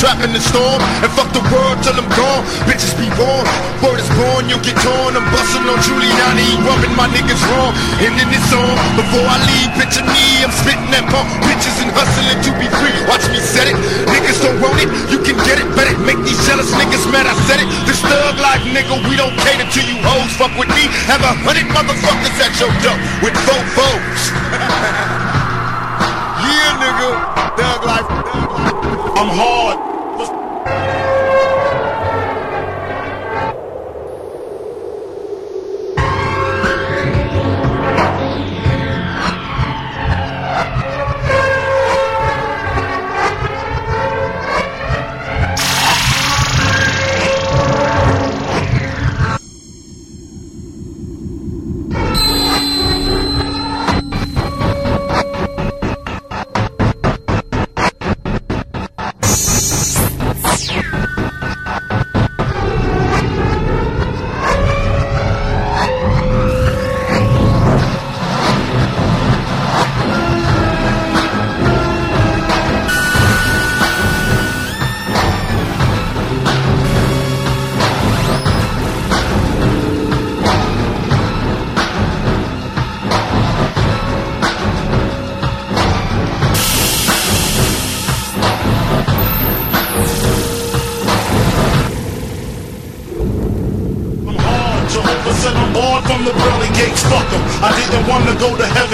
trapped in the storm. And fuck the world till I'm gone. Bitches be born. Word is born, you'll get torn. I'm busting on Giuliani, rubbing my niggas wrong. And in this song, before I leave, picture me, I'm spitting that pump bitches and hustling to be free. Watch me set it. Niggas don't want it, you can get it. Bet it, make these jealous niggas mad. I said it. This thug life, nigga, we don't cater to you hoes. Fuck with me, have a hundred motherfuckers at your door with four (laughs) foes. yeah, nigga, thug life. I'm hard.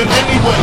Anyway.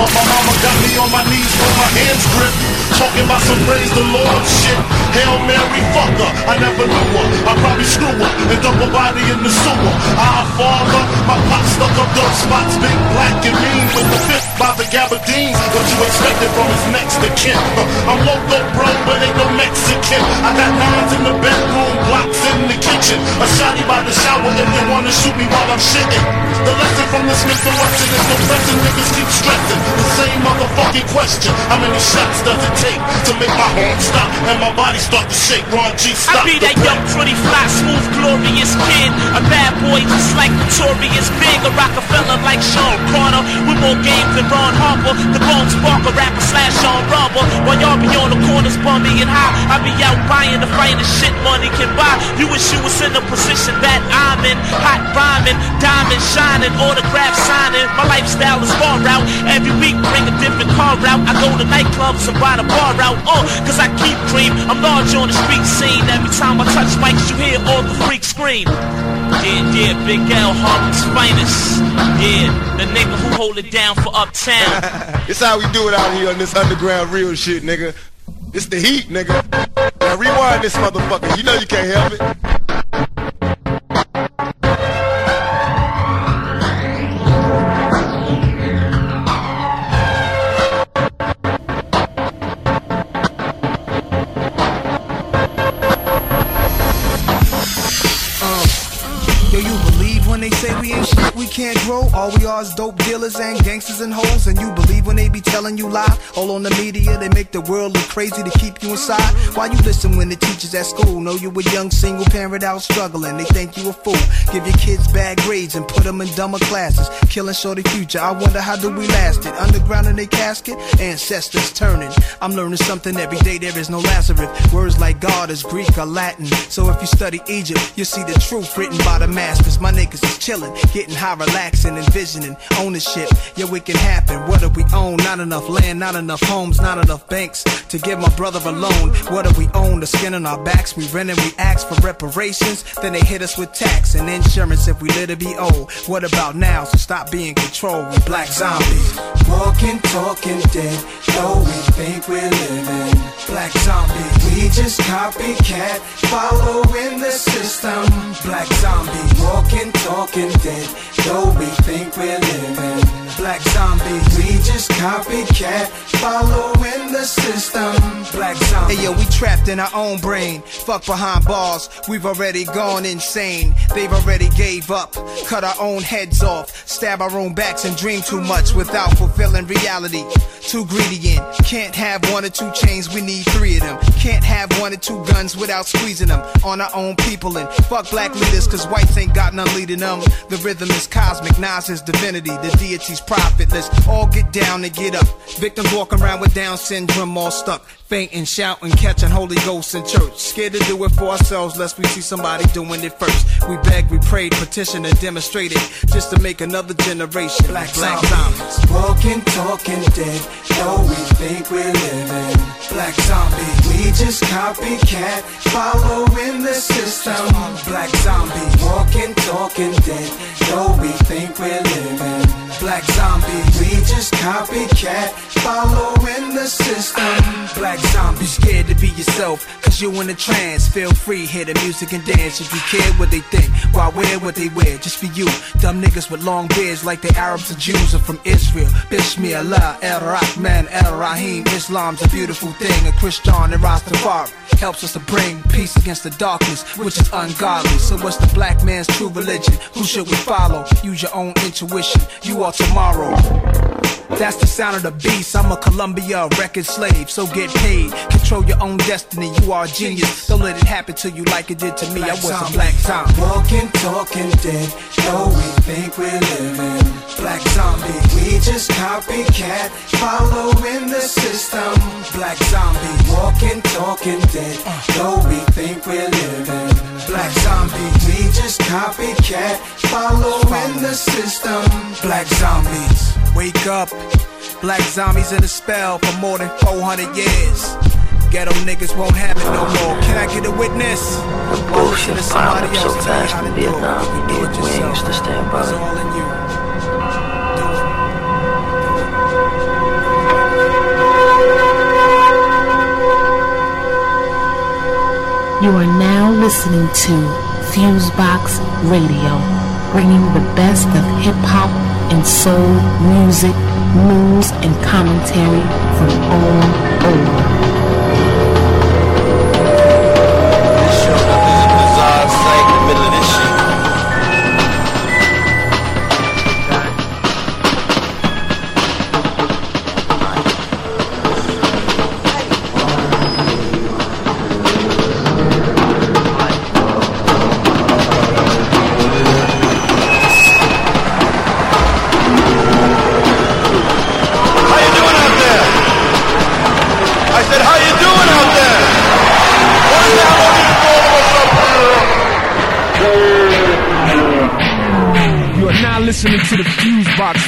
But my mama got me on my knees with my hands gripped. Talking about some praise the Lord shit. Hail Mary, fucker. I never knew her. I probably screw her and her body in the sewer. Our father, my pop stuck up dope spots, big black and mean with the fifth by the gabardine. What you expected from his next to kin? Uh, I'm loco, bro, but ain't no Mexican. I got nines in the bedroom, blocks in the kitchen. A shotty by the shower if you wanna shoot me while I'm shitting. The lesson from the Smith and Wesson is no pressing, niggas keep stressing. The same motherfucking question. How many shots does it take to make my heart stop and my body start to shake? Ron G, stop. I be that young, pretty fly, smooth, glorious kid. A bad boy just like Notorious Big. A Rockefeller like Shawn Carter. With more games than Ron Harper. The Bone Sparker rapper slash Sean Rubber. While y'all be on the corners bumming and high. I be out buying the finest shit money can buy. You wish you was in the position that I'm in. Hot rhyming, diamond shining, autograph signing. My lifestyle is far out. Every week bring a different car out. I go to nightclubs and buy the bar out. Oh, cause I keep cream. I'm large on the street scene. Every time I touch mics, you hear all the freaks scream. Yeah, yeah, Big L, Harlem's finest. Yeah, the nigga who hold it down for Uptown. (laughs) It's how we do it out here on this underground real shit, nigga. It's the heat, nigga. Now rewind this motherfucker. You know you can't help it. Can't All we are is dope dealers and gangsters and hoes. And you believe when they be telling you lie? All on the media, they make the world look crazy to keep you inside. Why you listen when the teachers at school know you a young single parent out struggling? They think you a fool. Give your kids bad grades and put them in dumber classes. Killing shorty future. I wonder how do we last it? Underground in their casket, ancestors turning. I'm learning something every day. There is no Lazarus. Words like God is Greek or Latin. So if you study Egypt, you'll see the truth written by the masters. My niggas is chilling, getting high, relaxing, envisioning ownership. Yeah, it can happen. What do we own? Not enough land, not enough homes, not enough banks to give my brother a loan. What do we own? The skin on our backs. We rent and we ask for reparations. Then they hit us with tax and insurance if we live to be old. What about now? So stop being controlled. Black zombies. Walking, talking dead, though we think we're living. Black zombies. We just copycat, following the system. Black zombies. Walking, talking dead, though we think we're living. Black zombies. We just copycat, following the system. Black zombies. Hey yo, we trapped in our own brain. Fuck behind bars. We've already gone insane. They've already gave up. Cut our own heads off. Stab our own backs and dream too much without fulfilling reality. Too greedy in. Can't have one or two chains, we need three of them. Can't have one or two guns without squeezing them on our own people. And fuck black leaders, cause whites ain't got none leading them. The rhythm is cosmic, Nas is divinity, the deity's profitless. All get down and get up. Victims walking around with Down syndrome, all stuck. Fainting, shouting, catching Holy Ghost in church. Scared to do it for ourselves, lest we see somebody doing it first. We begged, we prayed, petitioned, and demonstrated just to make another generation. Black, black zombies. Walking, talking dead, though we think we're living. Black zombies. We just copycat, following the system. Black zombies. Walking, talking dead, though we think we're living. Black zombies. We just copycat, following the system. Black zombie, scared to be yourself, cause you in a trance. Feel free, hear the music and dance. If you care what they think, why wear what they wear? Just be you. Dumb niggas with long beards like the Arabs or Jews are from Israel. Bismillah, El Rahman, El Rahim. Islam's a beautiful thing. A Christian and Rastafari helps us to bring peace against the darkness, which is ungodly. So what's the black man's true religion? Who should we follow? Use your own intuition. You are tomorrow. That's the sound of the beast. I'm a Columbia record slave, so get paid. Control your own destiny. You are a genius. Don't let it happen to you like it did to me. I was a black zombie. Walking, talking dead, though we think we're living. Black zombie. We just copycat, following the system. Black zombie. Walking, talking dead, though we think we're living. Black zombie. We just copycat, following the system. Black zombies. Wake up. Black zombies in a spell for more than 400 years. Ghetto niggas won't have it no more. Can I get a witness? Bullshit is piled up so fast in Vietnam, you did we ain't used to stand by. It's all in you. You are now listening to Fusebox Radio, bringing the best of hip hop and soul music, news, and commentary from all over.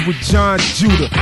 With Jon Judah.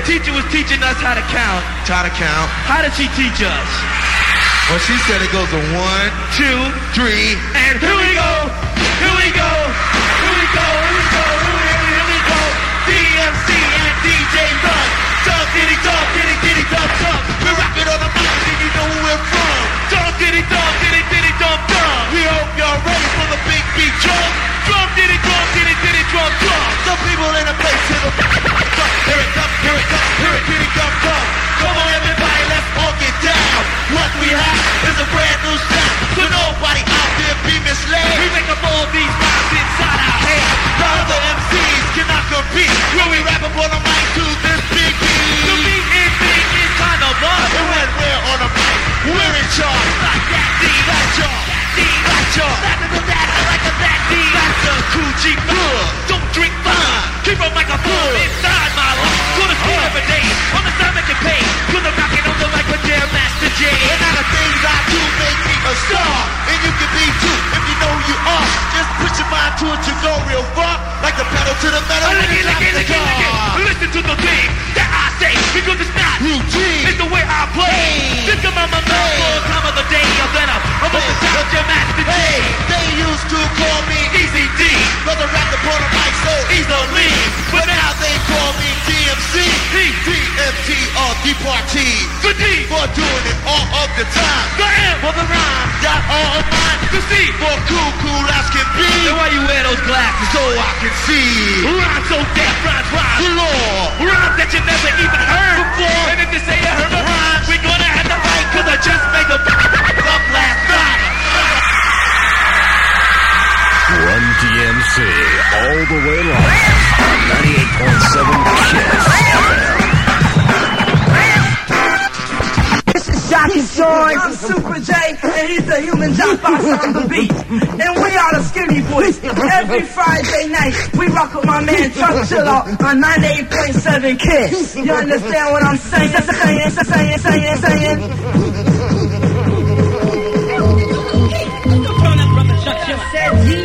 The teacher was teaching us how to count. How to count. How did she teach us? Well, she said it goes to one, two, three, and here we go. Here we go. Here we go. Here we go. Here we, we, here we go. DMC and DJ Run. Dum diddy dum diddy diddy dum dum. We rock it on the mic and you know where we're from. Dum diddy dum diddy diddy dum dum. We hope y'all ready for the big beat drum. Drum diddy drum diddy diddy drum drum. Some people in the place to the Here it comes, here it comes, here it diddy dum dum. Come on everybody, let's all get down. What we have is a brand new sound. So nobody out there be misled. We make up all these rhymes inside our head. The other MCs cannot compete. When we rap up on the mic to this big beat. The beat is big, it's kind of us. And when we're on the mic, we're in charge. Like that D, that's y'all. D, that's y'all. That, that, that, I like a that D. That's a cool G good. Don't drink fine. Keep a microphone inside my lungs. Go to school every day. On the stomach and pay. Put the rockin' on the mic with Jam Master Jay. And now the things I do make me a star. And you can be too if you know you are. Just put your mind to it, you go real far. Like the pedal to the metal. It, it, it, it. Listen to the thing that I say because it's not routine. It's the way I play. Think about my mouth all time of the day. I'm better. I'm over the Jam Master. Hey, they used to call me Easy D. Brother rap upon the mic so Easily. But now they call me DMC. DMT or Departee. The D. For doing it all of the time. The M for the rhyme. Got all of mine. The C For cool, cool as can be. Then why you wear those glasses? So I can see. Rhymes so deaf, rhymes, rhymes. The law. Rhymes that you never even heard before. And if a we're gonna have to fight. Cause I just made them (laughs) up last night. Run DMC all the way live 98.7 Kiss Jockey George. I'm Super J, and he's the human Jaffox on the beat. And we are the Skinny Boys. Every Friday night, we rock with my man Chuck Chillout on 98.7 Kiss. You understand what I'm saying? Saying, saying, saying, saying. Said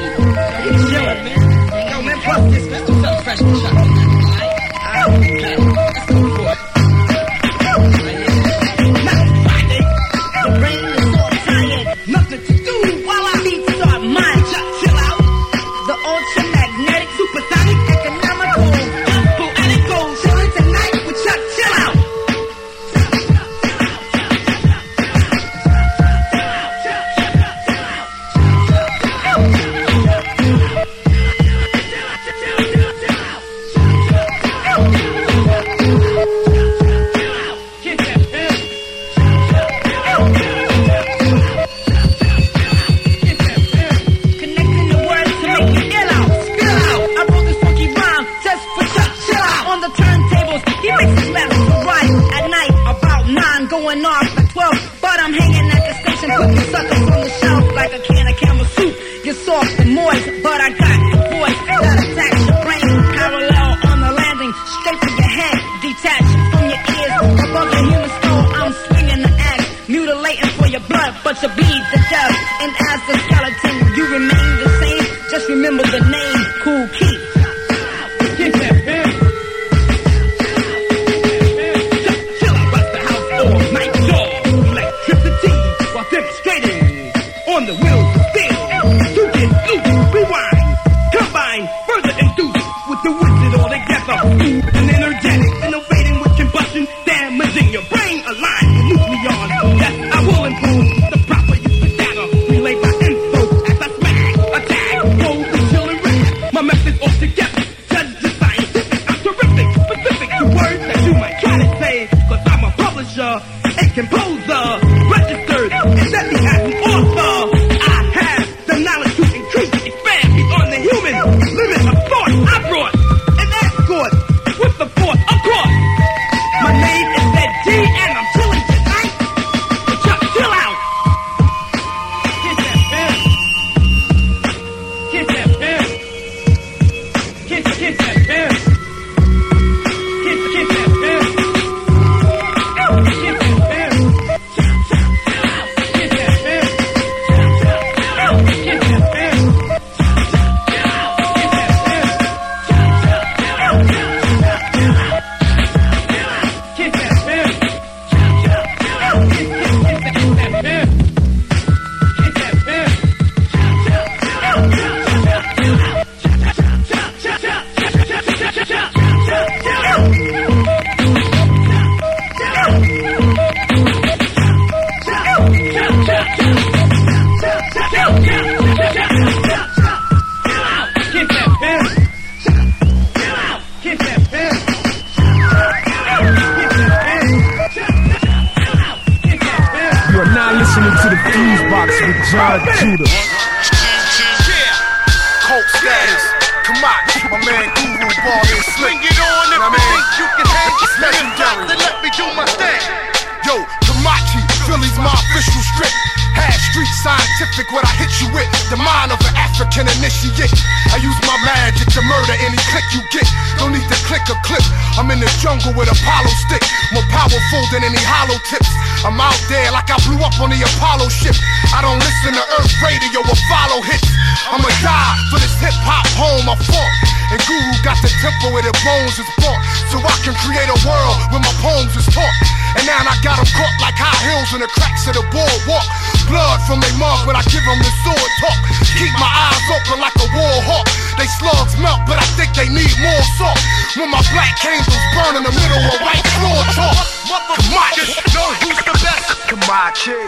When my black candles burn in the middle of white floor talk. Kamachi, know who's the best? Kamachi.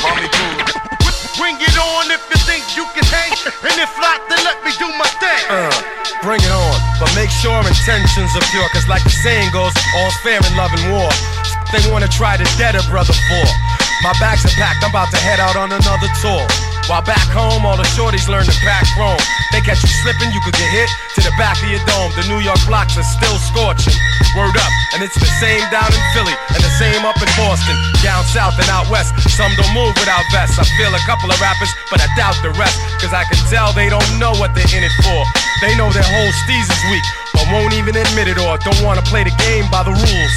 Mommy Bring it on if you think you can hang. And if not, then let me do my thing. Uh, bring it on, but make sure intentions are pure. Cause like the saying goes, all's fair in love and war. They wanna try to dead a brother for. My bags are packed, I'm about to head out on another tour. While back home, all the shorties learn to pack chrome. They catch you slipping, you could get hit to the back of your dome. The New York blocks are still scorching. Word up, and it's the same down in Philly, and the same up in Boston. Down south and out west, some don't move without vests. I feel a couple of rappers, but I doubt the rest. Cause I can tell they don't know what they're in it for. They know their whole steez is weak, but won't even admit it or don't wanna play the game by the rules.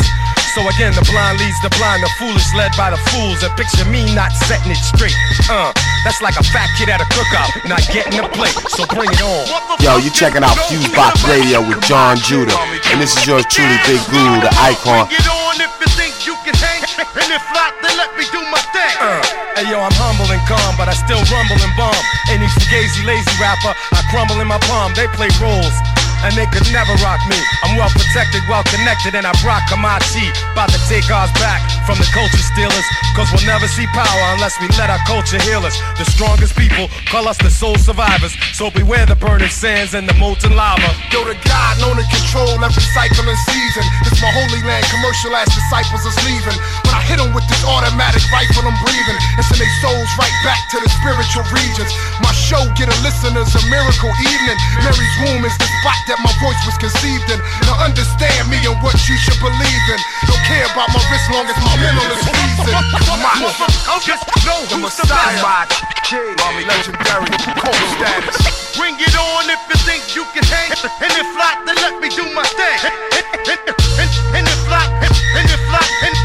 So again, the blind leads the blind, the foolish led by the fools. And picture me not setting it straight. Uh, that's like a fat kid at a cookout, not getting a plate. So bring it on. Yo, you checking out Fusebox Radio with Jon Judah. And this is yours truly, Big Guru, the icon. Get on if you think you can hang. And if not, then let me do my thing. Uh, hey yo, I'm humble and calm, but I still rumble and bomb. Any fugazi lazy rapper, I crumble in my palm. They play roles. And they could never rock me. I'm well protected, well connected, and I rock Kamachi. About to take ours back from the culture stealers. Cause we'll never see power unless we let our culture heal us. The strongest people call us the soul survivors. So beware the burning sands and the molten lava. Yo, the God known to control every cycle and season. It's my holy land, commercial ass disciples is leaving. I hit them with this automatic rifle, I'm breathing. And send their souls right back to the spiritual regions. My show get a listeners a miracle evening. Mary's womb is the spot that my voice was conceived in. Now understand me and what you should believe in. Don't care about my wrist long as my mental is reason. My, just know the Messiah. Mommy legendary, cold status. Bring it on if you think you can hang. And if not, then let me do my thing. And if not, and if not, and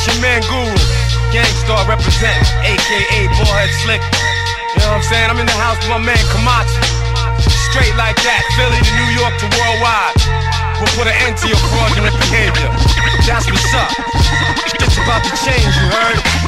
it's your man Guru, Gang Starr representing, aka Baldhead Slick. You know what I'm saying? I'm in the house with my man Kamachi. Straight like that, Philly to New York to worldwide. We'll put an end to your fraudulent behavior. That's what's up. It's about to change, you heard?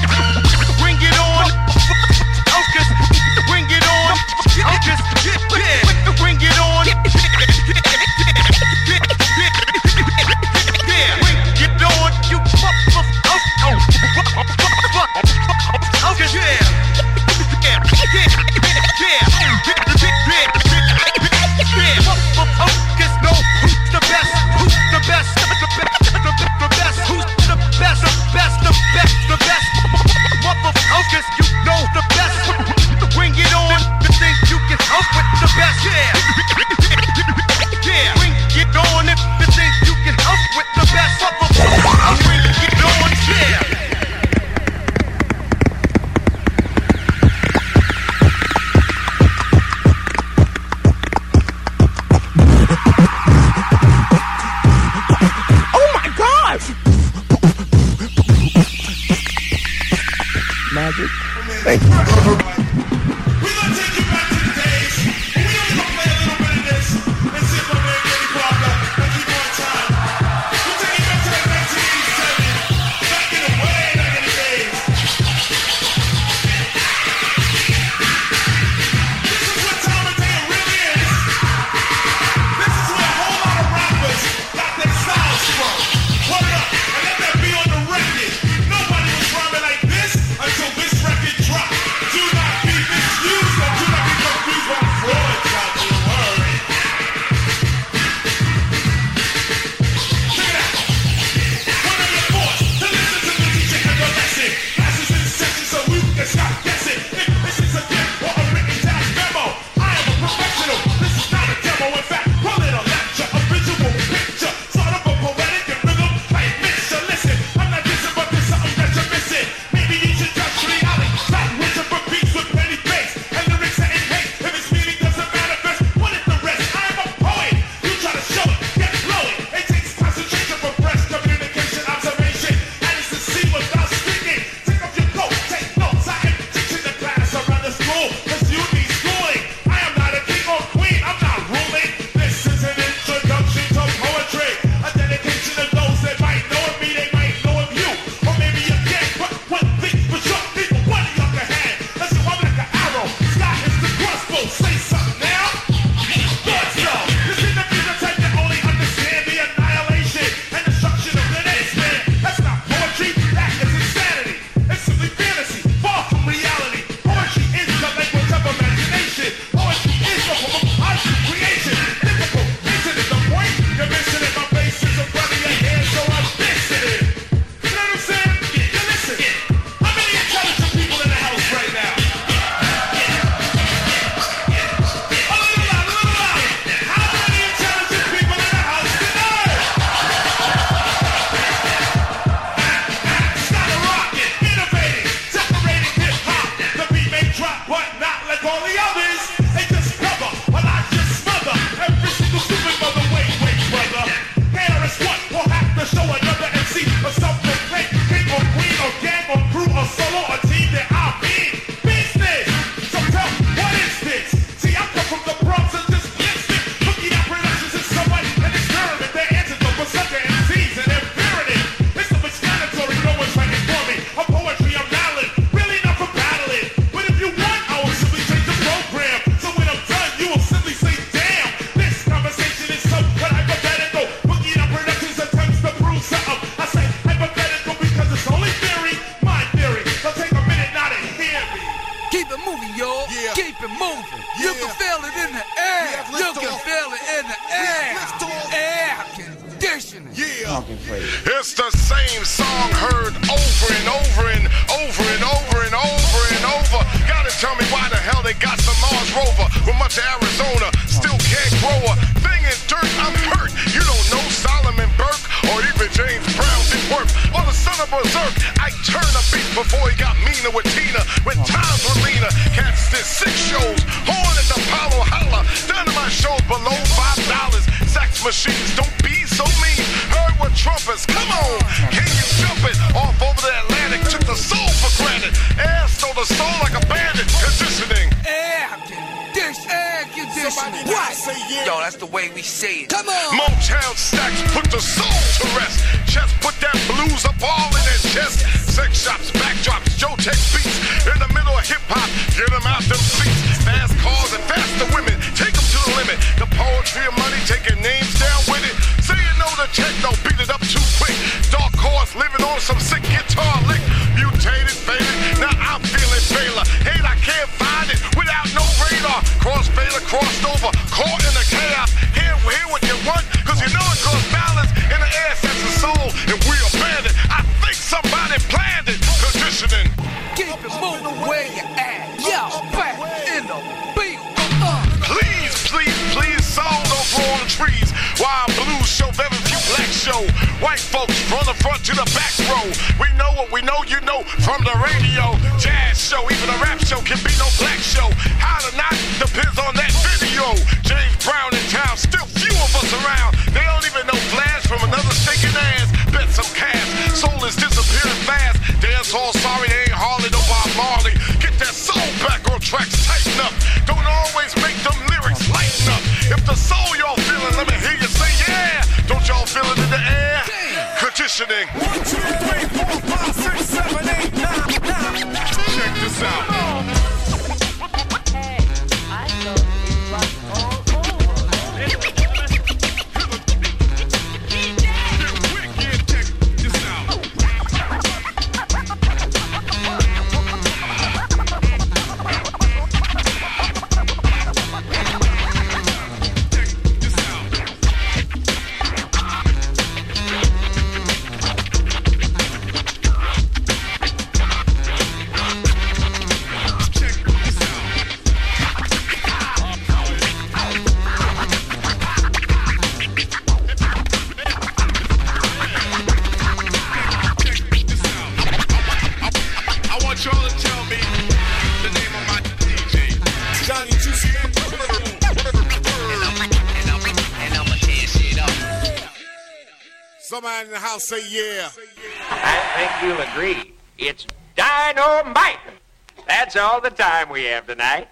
We have tonight.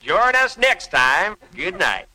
Join us next time. Good night.